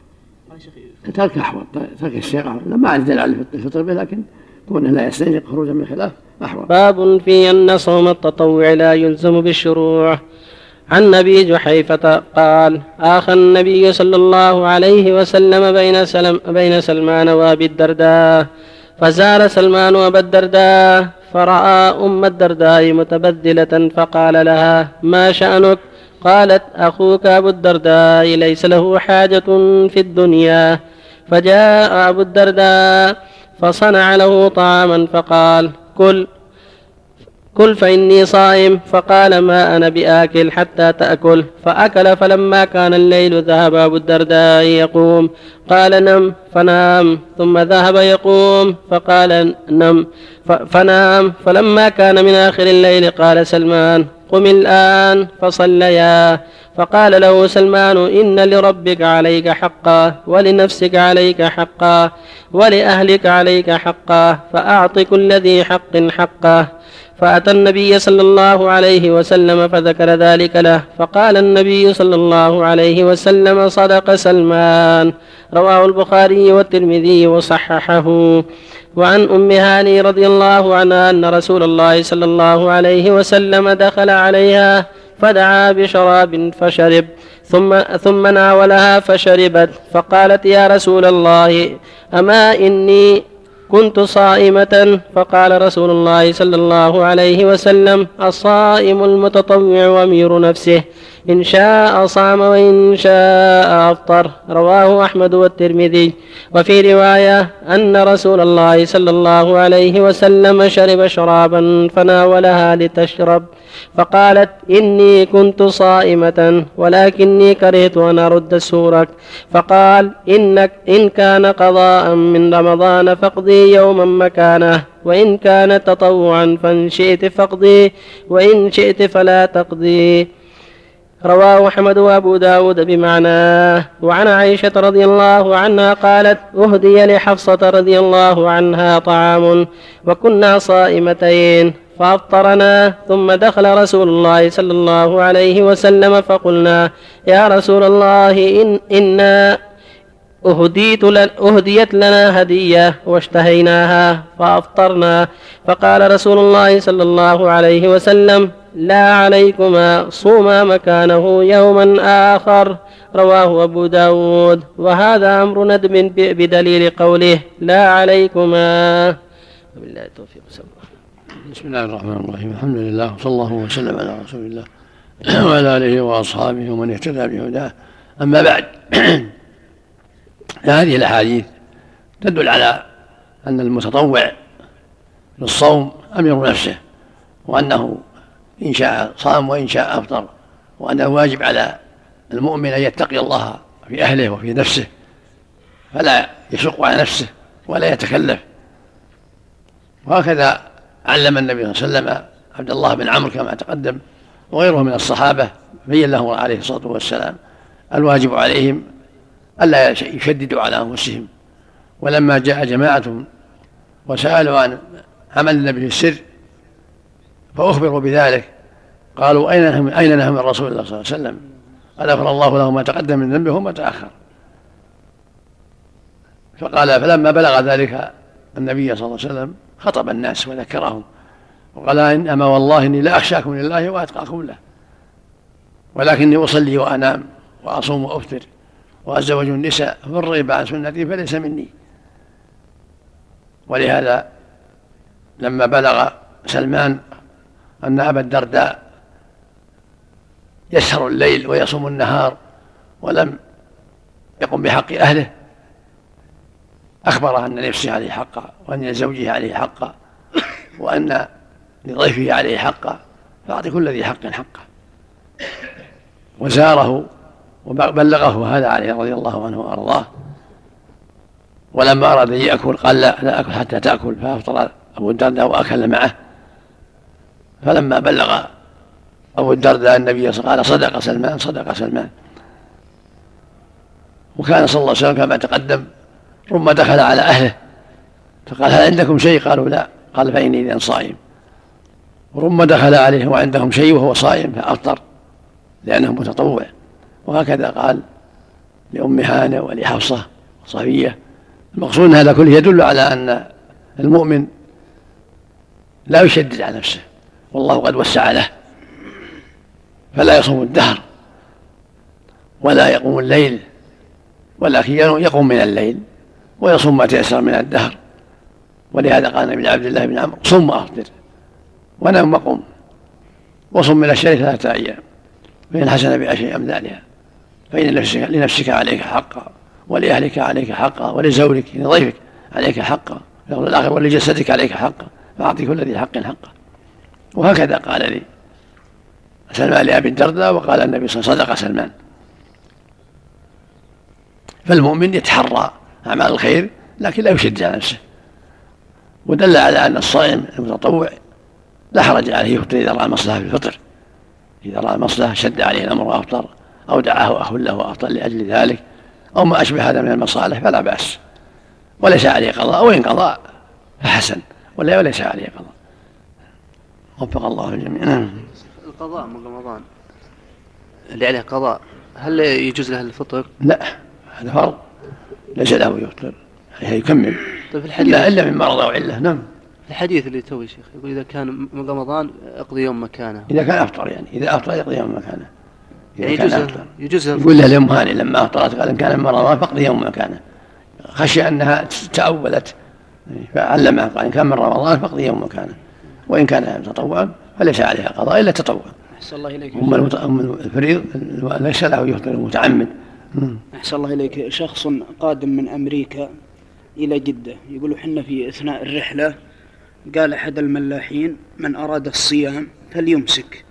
S12: هل شيخ
S2: ترك احوط ترك الشيخ احوط ما عاد دليل على الفطر به لكن كونه لا يستنشق خروجا من الخلاف احوط
S1: باب في أن صوم التطوع لا يلزم بالشروع. عن أبي جحيفة قال آخى النبي صلى الله عليه وسلم بين سلم بين سلمان وأبي الدرداء فزار سلمان أبا الدرداء فرأى أم الدرداء متبذلة فقال لها ما شأنك؟ قالت أخوك أبو الدرداء ليس له حاجة في الدنيا. فجاء أبو الدرداء فصنع له طعاما فقال كل كل فإني صائم. فقال ما أنا بآكل حتى تأكل. فأكل فلما كان الليل ذهب أبو الدرداء يقوم. قال نم. فنام ثم ذهب يقوم. فقال نم. فنام. فلما كان من آخر الليل قال سلمان قم الآن فصليا. فقال له سلمان إن لربك عليك حقا ولنفسك عليك حقا ولأهلك عليك حقا فأعط كل ذي حق حقه فأتى النبي صلى الله عليه وسلم فذكر ذلك له. فقال النبي صلى الله عليه وسلم صدق سلمان. رواه البخاري والترمذي وصححه. وعن أم هاني رضي الله عنها أن رسول الله صلى الله عليه وسلم دخل عليها فدعا بشراب فشرب ثم ثم ناولها فشربت فقالت يا رسول الله أما إني كنت صائمة فقال رسول الله صلى الله عليه وسلم الصائم المتطوع وامير نفسه إن شاء صام وإن شاء أفطر. رواه أحمد والترمذي. وفي رواية أن رسول الله صلى الله عليه وسلم شرب شرابا فناولها لتشرب فقالت إني كنت صائمة ولكني كرهت أن أرد سورك. فقال إنك إن كان قضاء من رمضان فاقضي يوما مكانه وإن كان تطوعا فإن شئت فاقضي وإن شئت فلا تقضي. رواه أحمد وأبو داود بمعناه وعن عائشة رضي الله عنها قالت أهدي لحفصة رضي الله عنها طعام وكنا صائمتين. فأفطرنا ثم دخل رسول الله صلى الله عليه وسلم فقلنا يا رسول الله إن إنا أهديت أهديت لنا هدية واشتهيناها فأفطرنا. فقال رسول الله صلى الله عليه وسلم لا عليكما صوما مكانه يوما آخر. رواه أبو داود. وهذا أمر ندب بدليل قوله لا عليكما. وبالله التوفيق.
S2: بسم الله الرحمن الرحيم. الحمد لله وصلى الله وسلم على رسول الله وعلى آله وأصحابه ومن اهتدى بهداه. أما بعد هذه الأحاديث تدل على أن المتطوع للصوم أمير نفسه وأنه إن شاء صام وإن شاء أفطر وأنه واجب على المؤمن أن يتقي الله في أهله وفي نفسه فلا يشق على نفسه ولا يتكلف. وهكذا علم النبي صلى الله عليه وسلم عبد الله بن عمرو كما تقدم وغيره من الصحابة بين له عليه الصلاة والسلام الواجب عليهم ألا يشددوا على أنفسهم. ولما جاء جماعة وسألوا عن عمل النبي في السر فأخبروا بذلك. قالوا أين نحن أين نحن من رسول الله صلى الله عليه وسلم؟ قد غفر الله له ما تقدم من ذنبه وما تأخر. فقال فلما بلغ ذلك النبي صلى الله عليه وسلم خطب الناس وذكرهم وقال إنما والله إني لا أخشاكم لله وأتقاكم له ولكني أصلي وأنام وأصوم وأفطر. وأتزوج النساء فمن رغب عن سنتي فليس مني. ولهذا لما بلغ سلمان أن أبا الدرداء يسهر الليل ويصوم النهار ولم يقم بحق أهله أخبر أن لنفسه عليه حقا وأن لزوجه عليه حقا وأن لضيفه عليه حقا فأعطي كل ذي حق حقه. وزاره وبلغه هذا عليه رضي الله عنه وأرضاه. ولما أراد أن يأكل قال لا لا أكل حتى تأكل. فأفطر أبو الدرداء وأكل معه. فلما بلغ أبو الدرداء النبي صلى الله عليه قال صدق سلمان صدق سلمان. وكان صلى الله عليه وسلم كما تقدم ربما دخل على أهله. فقال هل عندكم شيء؟ قالوا لا. قال فإني إذا صائم. وربما دخل عليه وعندهم شيء وهو صائم فأفطر لأنه متطوع. وهكذا قال لأم هانة ولحفصة وصفية. المقصود أن هذا كله يدل على أن المؤمن لا يشدد على نفسه والله قد وسع له فلا يصوم الدهر ولا يقوم الليل ولكن يقوم من الليل ويصوم ما تيسر من الدهر. ولهذا قال النبي عبد الله بن عمرو صم وأفطر ونم وقم وصم من الشهر ثلاثة أيام فإن حسن بعشر أمثالها. فإن لنفسك, لنفسك عليك حقا ولأهلك عليك حقا ولزوجك لضيفك عليك حقا في الآخر ولجسدك عليك حقا فأعطي كل ذي حق حقه. وهكذا قال لي سلمان لأبي الدرداء وقال النبي صلى الله عليه وسلم صدق سلمان. فالمؤمن يتحرى أعمال الخير لكن لا يشد على نفسه. ودل على أن الصائم المتطوع لا حرج عليه يفطر إذا رأى مصلحة في الفطر إذا رأى مصلحة شد عليه الأمر وأفطر. أو دعاه أخ له وأفطر لأجل ذلك أو ما أشبه هذا من المصالح فلا بأس. وليس عليه قضاء وإن قضاء فحسن. ولا وليس عليه قضاء. وفق الله الجميع. نعم.
S17: القضاء من رمضان. اللي عليه قضاء هل يجوز له الفطر؟
S2: لا هذا فرض. ليس له يفطر. يكمل.
S17: طيب الحديث
S2: إلا إلا من مرض أو علة. نعم.
S17: الحديث اللي توي شيخ يقول إذا كان من رمضان اقضي يوم مكانه.
S2: إذا كان أفطر يعني. إذا أفطر يقضي يوم مكانه.
S17: يعني يجوز يجوز
S2: يقول له لأم هاني لما أفطرت قال إن كان من رمضان فاقضي يوم مكانه خشي أنها تأولت فعلمها قال إن كان من رمضان فاقضي يوم مكانه وإن كان تطوعا فليس عليها قضاء إلا تطوع.
S7: أحسن الله إليك.
S2: أم الفريض ليس له يفطر المتعمد.
S7: أحسن الله إليك. شخص قادم من أمريكا إلى جدة. يقول حنا في أثناء الرحلة قال أحد الملاحين من أراد الصيام فليمسك.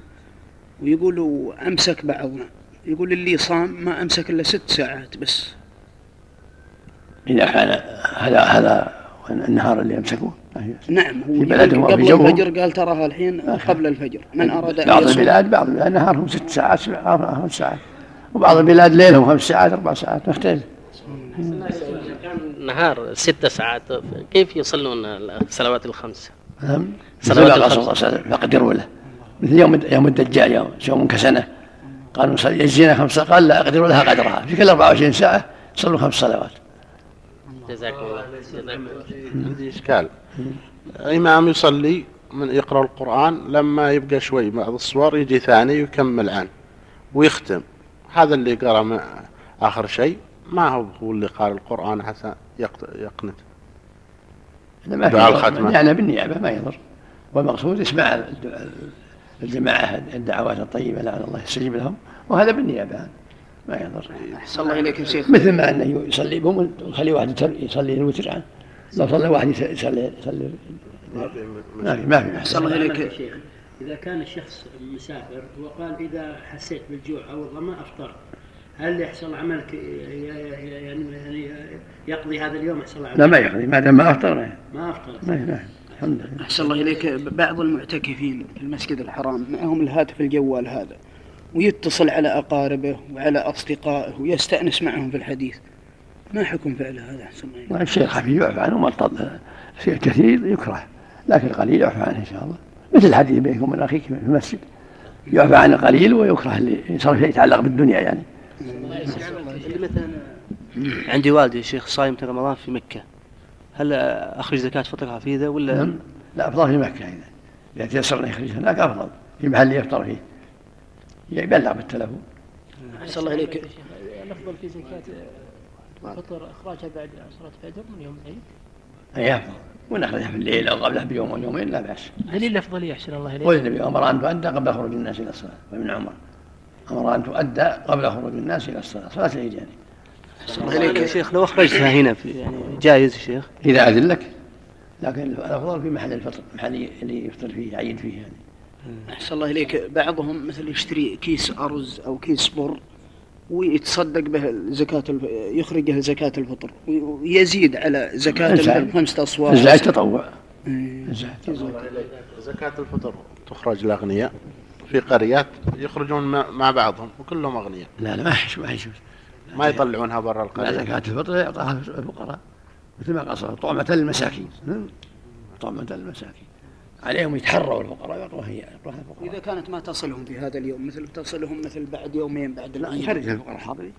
S7: ويقولوا أمسك بعضنا يقول اللي صام ما أمسك إلا ست ساعات بس.
S2: إذا كان هذا هذا النهار اللي يمسكه
S7: نعم هو
S2: في بلدهم
S7: قبل
S2: وفي جوهم
S7: الفجر قال تراها الحين قبل الفجر. من أراد أن
S2: بعض
S7: يصوم.
S2: البلاد بعض البلاد نهارهم ست ساعات سبع- خمس ساعات. وبعض البلاد ليلهم خمس ساعات أربع ساعات مختلف.
S1: كان نهار ست ساعات كيف يصلون الصلوات الخمس؟
S2: نعم.
S1: صلوات الخمس.
S2: صلى الله عليه وسلم فقدروا له. مثل يوم يوم الدجال يوم يوم كسنه قالوا نصلي يجزينا خمس قال لا اقدروا لها قدرها. في كل 24 ساعة صلوا خمس صلوات.
S1: جزاكم الله
S16: عندي إشكال. إمام يصلي من يقرأ القرآن لما يبقى شوي بعض الصور يجي ثاني يكمل عنه ويختم. هذا اللي قرأ مع آخر شيء. ما هو هو اللي قال القرآن حتى يقنت.
S2: ما في
S16: دعاء
S2: ضر.
S16: الختمة.
S2: يعني بالنيابة ما يضر. والمقصود إسماع الجماعة الدعوات الطيبة لعل الله يستجيب لهم وهذا بالنيابة ما يضر.
S7: أحسن الله إليك يا شيخ.
S2: مثل ما أنه يصلي بهم ويخلي واحد يصلي الوتر عنه. لو صلى واحد يصلي يصلي ما في ما في
S7: أحسن الله إليك.
S5: شيخ. إذا كان الشخص مسافر وقال إذا حسيت بالجوع أو الظمأ أفطر هل يحصل عملك يعني يعني يقضي هذا اليوم يحصل عملك؟
S2: لا ما يقضي. ما دام ما أفطر. ما
S5: ما أفطر
S2: ما ما الحمد لله.
S7: أحسن الله إليك. بعض المعتكفين في المسجد الحرام معهم الهاتف الجوال هذا ويتصل على أقاربه وعلى أصدقائه ويستأنس معهم في الحديث. ما حكم فعله هذا؟ أحسن الله إليك؟
S2: الشيء الخفيف يعفى عنه وما الشيء الكثير يكره لكن القليل يعفى عنه إن شاء الله. مثل الحديث بينكم وبين أخيك في المسجد. يعفى عن القليل ويكره اللي صار شيء يتعلق بالدنيا يعني.
S17: مثلا عندي والدي شيخ صايم رمضان في مكة. هل أخرج زكاة فطرها في ذا ولا؟
S2: نعم. لا أفضل في مكة اذا إذا تيسر أن يخرجها هناك أفضل. في محل يفطر فيه. يبلغ بالتلفون.
S10: أحسن الله إليك. الأفضل في زكاة الفطر إخراجها بعد صلاة الفجر من يوم العيد.
S2: أي أفضل. ونخرجها في الليل أو قبله بيوم أو يومين لا بأس.
S10: دليل الأفضلية أحسن الله إليك.
S2: والنبي أمر أن تؤدى قبل خروج الناس إلى الصلاة وابن عمر. أمر أن تؤدى قبل خروج الناس إلى الصلاة. صلاة العيد يعني.
S17: أحسن الله إليك يا شيخ لو أخرجتها هنا في يعني جايز يا شيخ؟
S2: إذا أذن لك. لكن الأفضل في محل الفطر محل اللي يفطر فيه يعيد فيه يعني.
S7: أحسن الله إليك. بعضهم مثل يشتري كيس أرز أو كيس بر ويتصدق به زكاة الف... يخرجه زكاة الفطر. ويزيد على زكاة
S2: الزعيم.
S7: مثل خمسة أصواع
S2: الزعيم تطوع.
S7: إيه.
S16: زكاة الفطر تخرج الأغنياء. في قريات يخرجون مع بعضهم وكلهم أغنياء.
S2: لا لا ما يحش ما يحش.
S16: ما يطلعونها برا
S2: لا
S16: القرية
S2: زكاة الفطر يعطاها الفقراء مثل ما قصر طعمة للمساكين. طعمة للمساكين عليهم يتحروا الفقراء يعطوها هي يعطوها الفقراء.
S7: إذا كانت ما تصلهم في هذا اليوم مثل تصلهم مثل بعد يومين بعد
S2: لا يخرجها الفقراء الحاضرين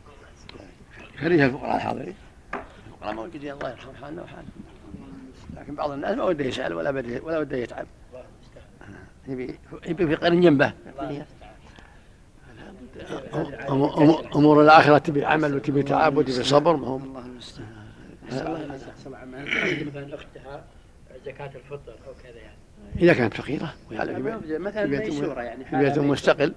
S2: يخرجها الفقراء الحاضرين الفقراء موجودين الله يرحم حالنا وحالهم لكن بعض الناس ما وده يسأل ولا بده ولا وده يتعب. يبي يبي في قرن جنبه أمور الآخرة تبي عمل وتبي تعب وتبي صبر ما هو
S7: الله المستعان.
S5: مثلا أختها زكاة الفطر أو كذا يعني.
S2: إذا كانت فقيرة
S5: مثلا يعني
S2: بيت مستقل.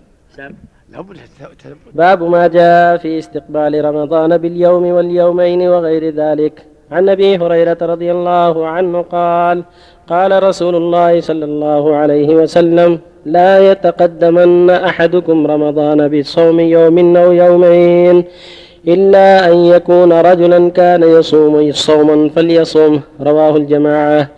S2: تثبت
S1: باب ما جاء في استقبال رمضان باليوم واليومين وغير ذلك. عن أبي هريرة رضي الله عنه قال قال رسول الله صلى الله عليه وسلم لا يتقدمن أحدكم رمضان بصوم يوم أو يومين إلا أن يكون رجلا كان يصوم صوما فليصوم. رواه الجماعة.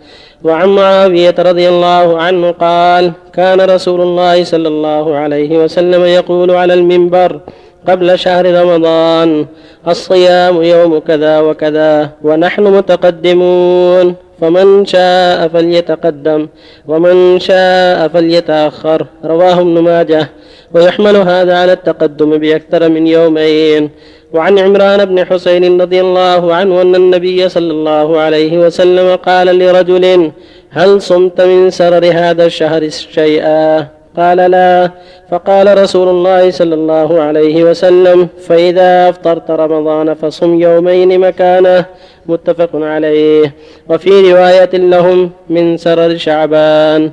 S1: وعن معاوية رضي الله عنه قال كان رسول الله صلى الله عليه وسلم يقول على المنبر قبل شهر رمضان. الصيام يوم كذا وكذا ونحن متقدمون. فمن شاء فليتقدم ومن شاء فليتأخر. رواه ابن ماجه. ويحمل هذا على التقدم بأكثر من يومين. وعن عمران بن حسين رضي الله عنه أن النبي صلى الله عليه وسلم قال لرجل هل صمت من سرر هذا الشهر شيئا؟ قال لا. فقال رسول الله صلى الله عليه وسلم فإذا أفطرت رمضان فصم يومين مكانه. متفق عليه. وفي رواية لهم من سرر شعبان.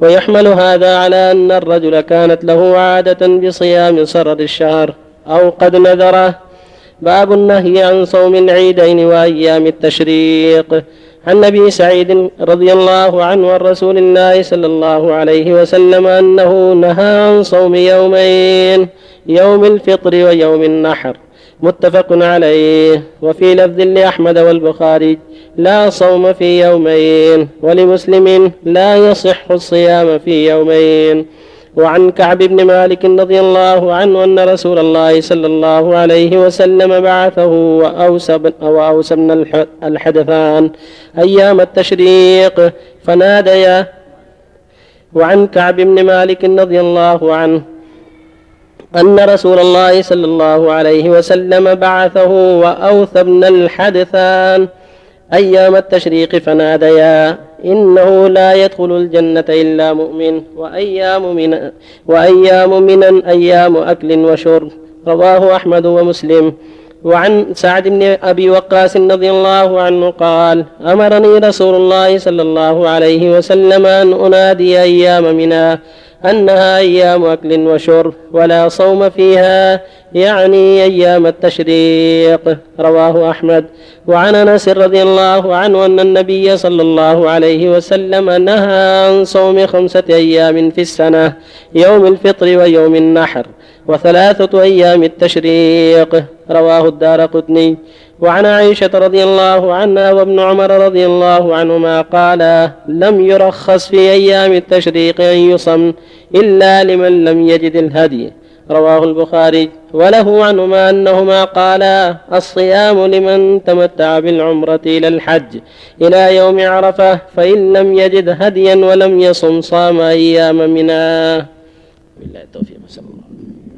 S1: ويحمل هذا على أن الرجل كانت له عادة بصيام سرر الشهر أو قد نذره. باب النهي عن صوم العيدين وأيام التشريق. عن أبي سعيد رضي الله عنه عن رسول الله صلى الله عليه وسلم أنه نهى عن صوم يومين يوم الفطر ويوم النحر متفق عليه. وفي لفظ لأحمد والبخاري لا صوم في يومين ولمسلم لا يصح الصيام في يومين. وعن كعب بن مالك رضي الله عنه أن رسول الله صلى الله عليه وسلم بعثه وأوس بن, الحدثان أيام التشريق فناديا وعن كعب بن مالك رضي الله عنه أن رسول الله صلى الله عليه وسلم بعثه وأوث بن الحدثان أيام التشريق فناديا إنه لا يدخل الجنة إلا مؤمن وأيام من وأيام من أيام أكل وشرب. رواه أحمد ومسلم. وعن سعد بن أبي وقاص رضي الله عنه قال أمرني رسول الله صلى الله عليه وسلم أن أنادي أيام منى. أنها أيام أكل وشرب ولا صوم فيها يعني أيام التشريق. رواه أحمد. وعن أنس رضي الله عنه أن النبي صلى الله عليه وسلم نهى عن صوم خمسة أيام في السنة يوم الفطر ويوم النحر وثلاثة أيام التشريق. رواه الدار قطني. وعن عائشة رضي الله عنها وابن عمر رضي الله عنهما قالا لم يرخص في أيام التشريق أن يصم إلا لمن لم يجد الهدي. رواه البخاري. وله عنهما أنهما قالا الصيام لمن تمتع بالعمرة إلى الحج إلى يوم عرفة فإن لم يجد هديا ولم يصم صام أيام منا بالله التوفيق الله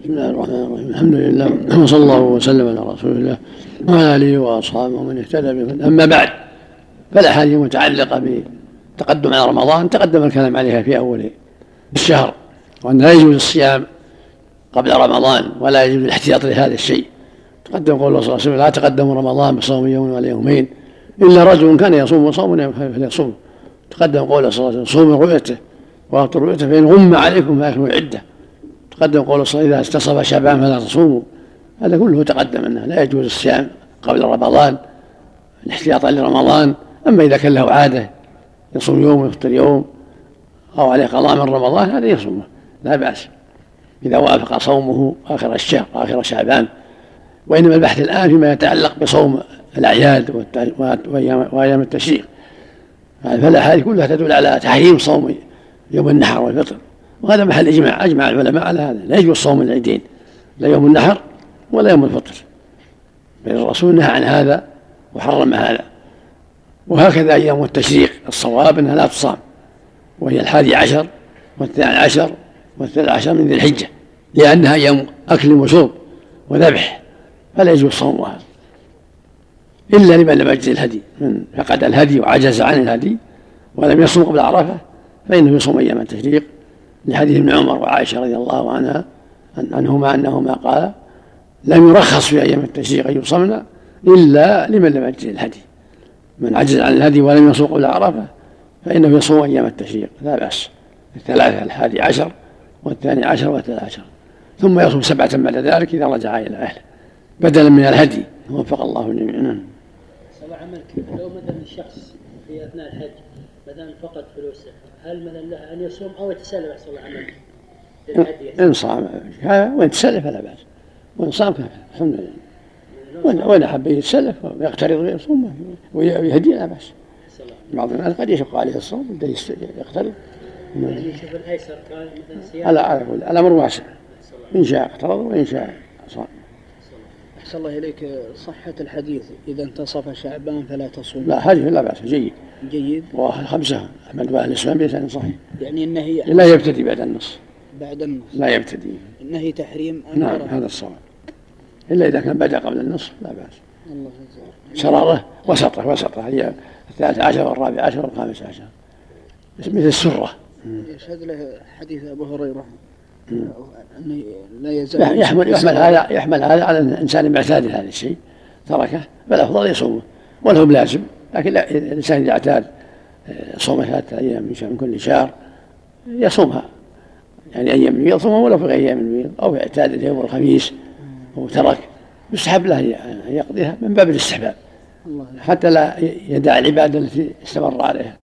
S2: بسم الله الرحمن الرحيم. الحمد لله وصلى الله وسلم على رسول الله. وعلى اله واصحابه ومن اهتدى بهداه أما بعد فالاحاديث المتعلقه بتقدم على رمضان تقدم الكلام عليها في أول الشهر وأن لا يجوز الصيام قبل رمضان ولا يجوز الاحتياط لهذا الشيء. تقدم قول الله صلى الله عليه وسلم لا تقدموا رمضان بصوم يوم ولا يومين إلا رجل كان يصوم صوم فليصوم. تقدم قول صلى الله عليه وسلم صوموا رؤيته وأفطروا رؤيته فإن غم عليكم فأكلوا عدة. تقدم قول صلى الله عليه وسلم إذا استصف شعبان فلا تصوموا. هذا كله تقدم أنه لا يجوز الصيام قبل رمضان احتياطا لرمضان أما إذا كان له عادة يصوم يوم ويفطر يوم أو عليه قضاء من رمضان هذا يصومه لا بأس. إذا وافق صومه آخر الشهر آخر شعبان. وإنما البحث الآن فيما يتعلق بصوم الأعياد وأيام التشريق. فالاحاديث كلها تدل على تحريم صوم يوم النحر والفطر. وهذا محل إجماع أجمع العلماء على هذا. لا يجوز صوم العيدين لا يوم النحر ولا يوم الفطر. بل الرسول نهى عن هذا وحرم هذا. وهكذا أيام التشريق الصواب أنها لا تصام. وهي الحادي عشر والثاني عشر والثالث عشر من ذي الحجة لأنها أيام أكل وشرب وذبح فلا يجوز صومها. إلا لمن لم يجد الهدي من فقد الهدي وعجز عن الهدي ولم يصوم قبل عرفة فإنه يصوم أيام التشريق. لحديث ابن عمر وعائشة رضي الله عنها عنهما انهما قال لم يرخص في أيام التشريق ان يصمنا إلا لمن لم يجد الهدي. من عجز عن الهدي ولم يسوق إلى عرفة فإنه يصوم أيام التشريق لا بأس. الثلاثة الحادي عشر والثاني عشر والثالث عشر. ثم يصوم سبعة بعد ذلك إذا رجع إلى أهله. بدلا من الهدي. وفق الله الجميع. نعم.
S5: عملك لو مثلا الشخص في أثناء الحج مثلا فقد فلوسه هل مثلا له أن يصوم أو يتسلف أحسن الله عملك؟
S2: إن صام وإن تسلف فلا بأس. وان صام الحمد لله. وان أحب يتسلف ويقترض ويصوم ويهدي لا بأس. بعض الناس قد يشق عليه الصوم يقترض
S5: يشوف الايسر مثلا
S2: على على الأمر واسع. إن شاء اقترض وإن شاء صام.
S7: أحسن الله إليك. صحة الحديث. إذا انتصف شعبان فلا تصوم.
S2: لا حديث لا بأس. جيد.
S7: جيد.
S2: وخمسة. أحمد وأهل الإسلام بلسان صحيح.
S7: يعني النهي
S2: لا يبتدي بعد النص.
S7: بعد النص
S2: لا يبتدي.
S7: النهي تحريم
S2: نعم هذا الصواب. إلا إذا كان بدأ قبل النصف لا بأس.
S7: الله
S2: شرارة وسطة وسطة. هي الثالث عشر والرابع عشر والخامس عشر. مثل السرة.
S7: يشهد له حديث أبو هريرة. أنه لا يزال
S2: يحمل يحمل هذا يحمل هذا على الإنسان معتاد هذا الشيء. تركه. فالافضل يصومه. وله بلازم لكن الإنسان إذا اعتاد آه، صوم ثلاثة أيام من كل شهر يصومها. يعني أيام البيض يصومها ولو في غير أيام البيض أو اعتاد اليوم الخميس وترك يستحب له ان يقضيها من باب الاستحباب. حتى لا يدع العبادة التي استمر عليها.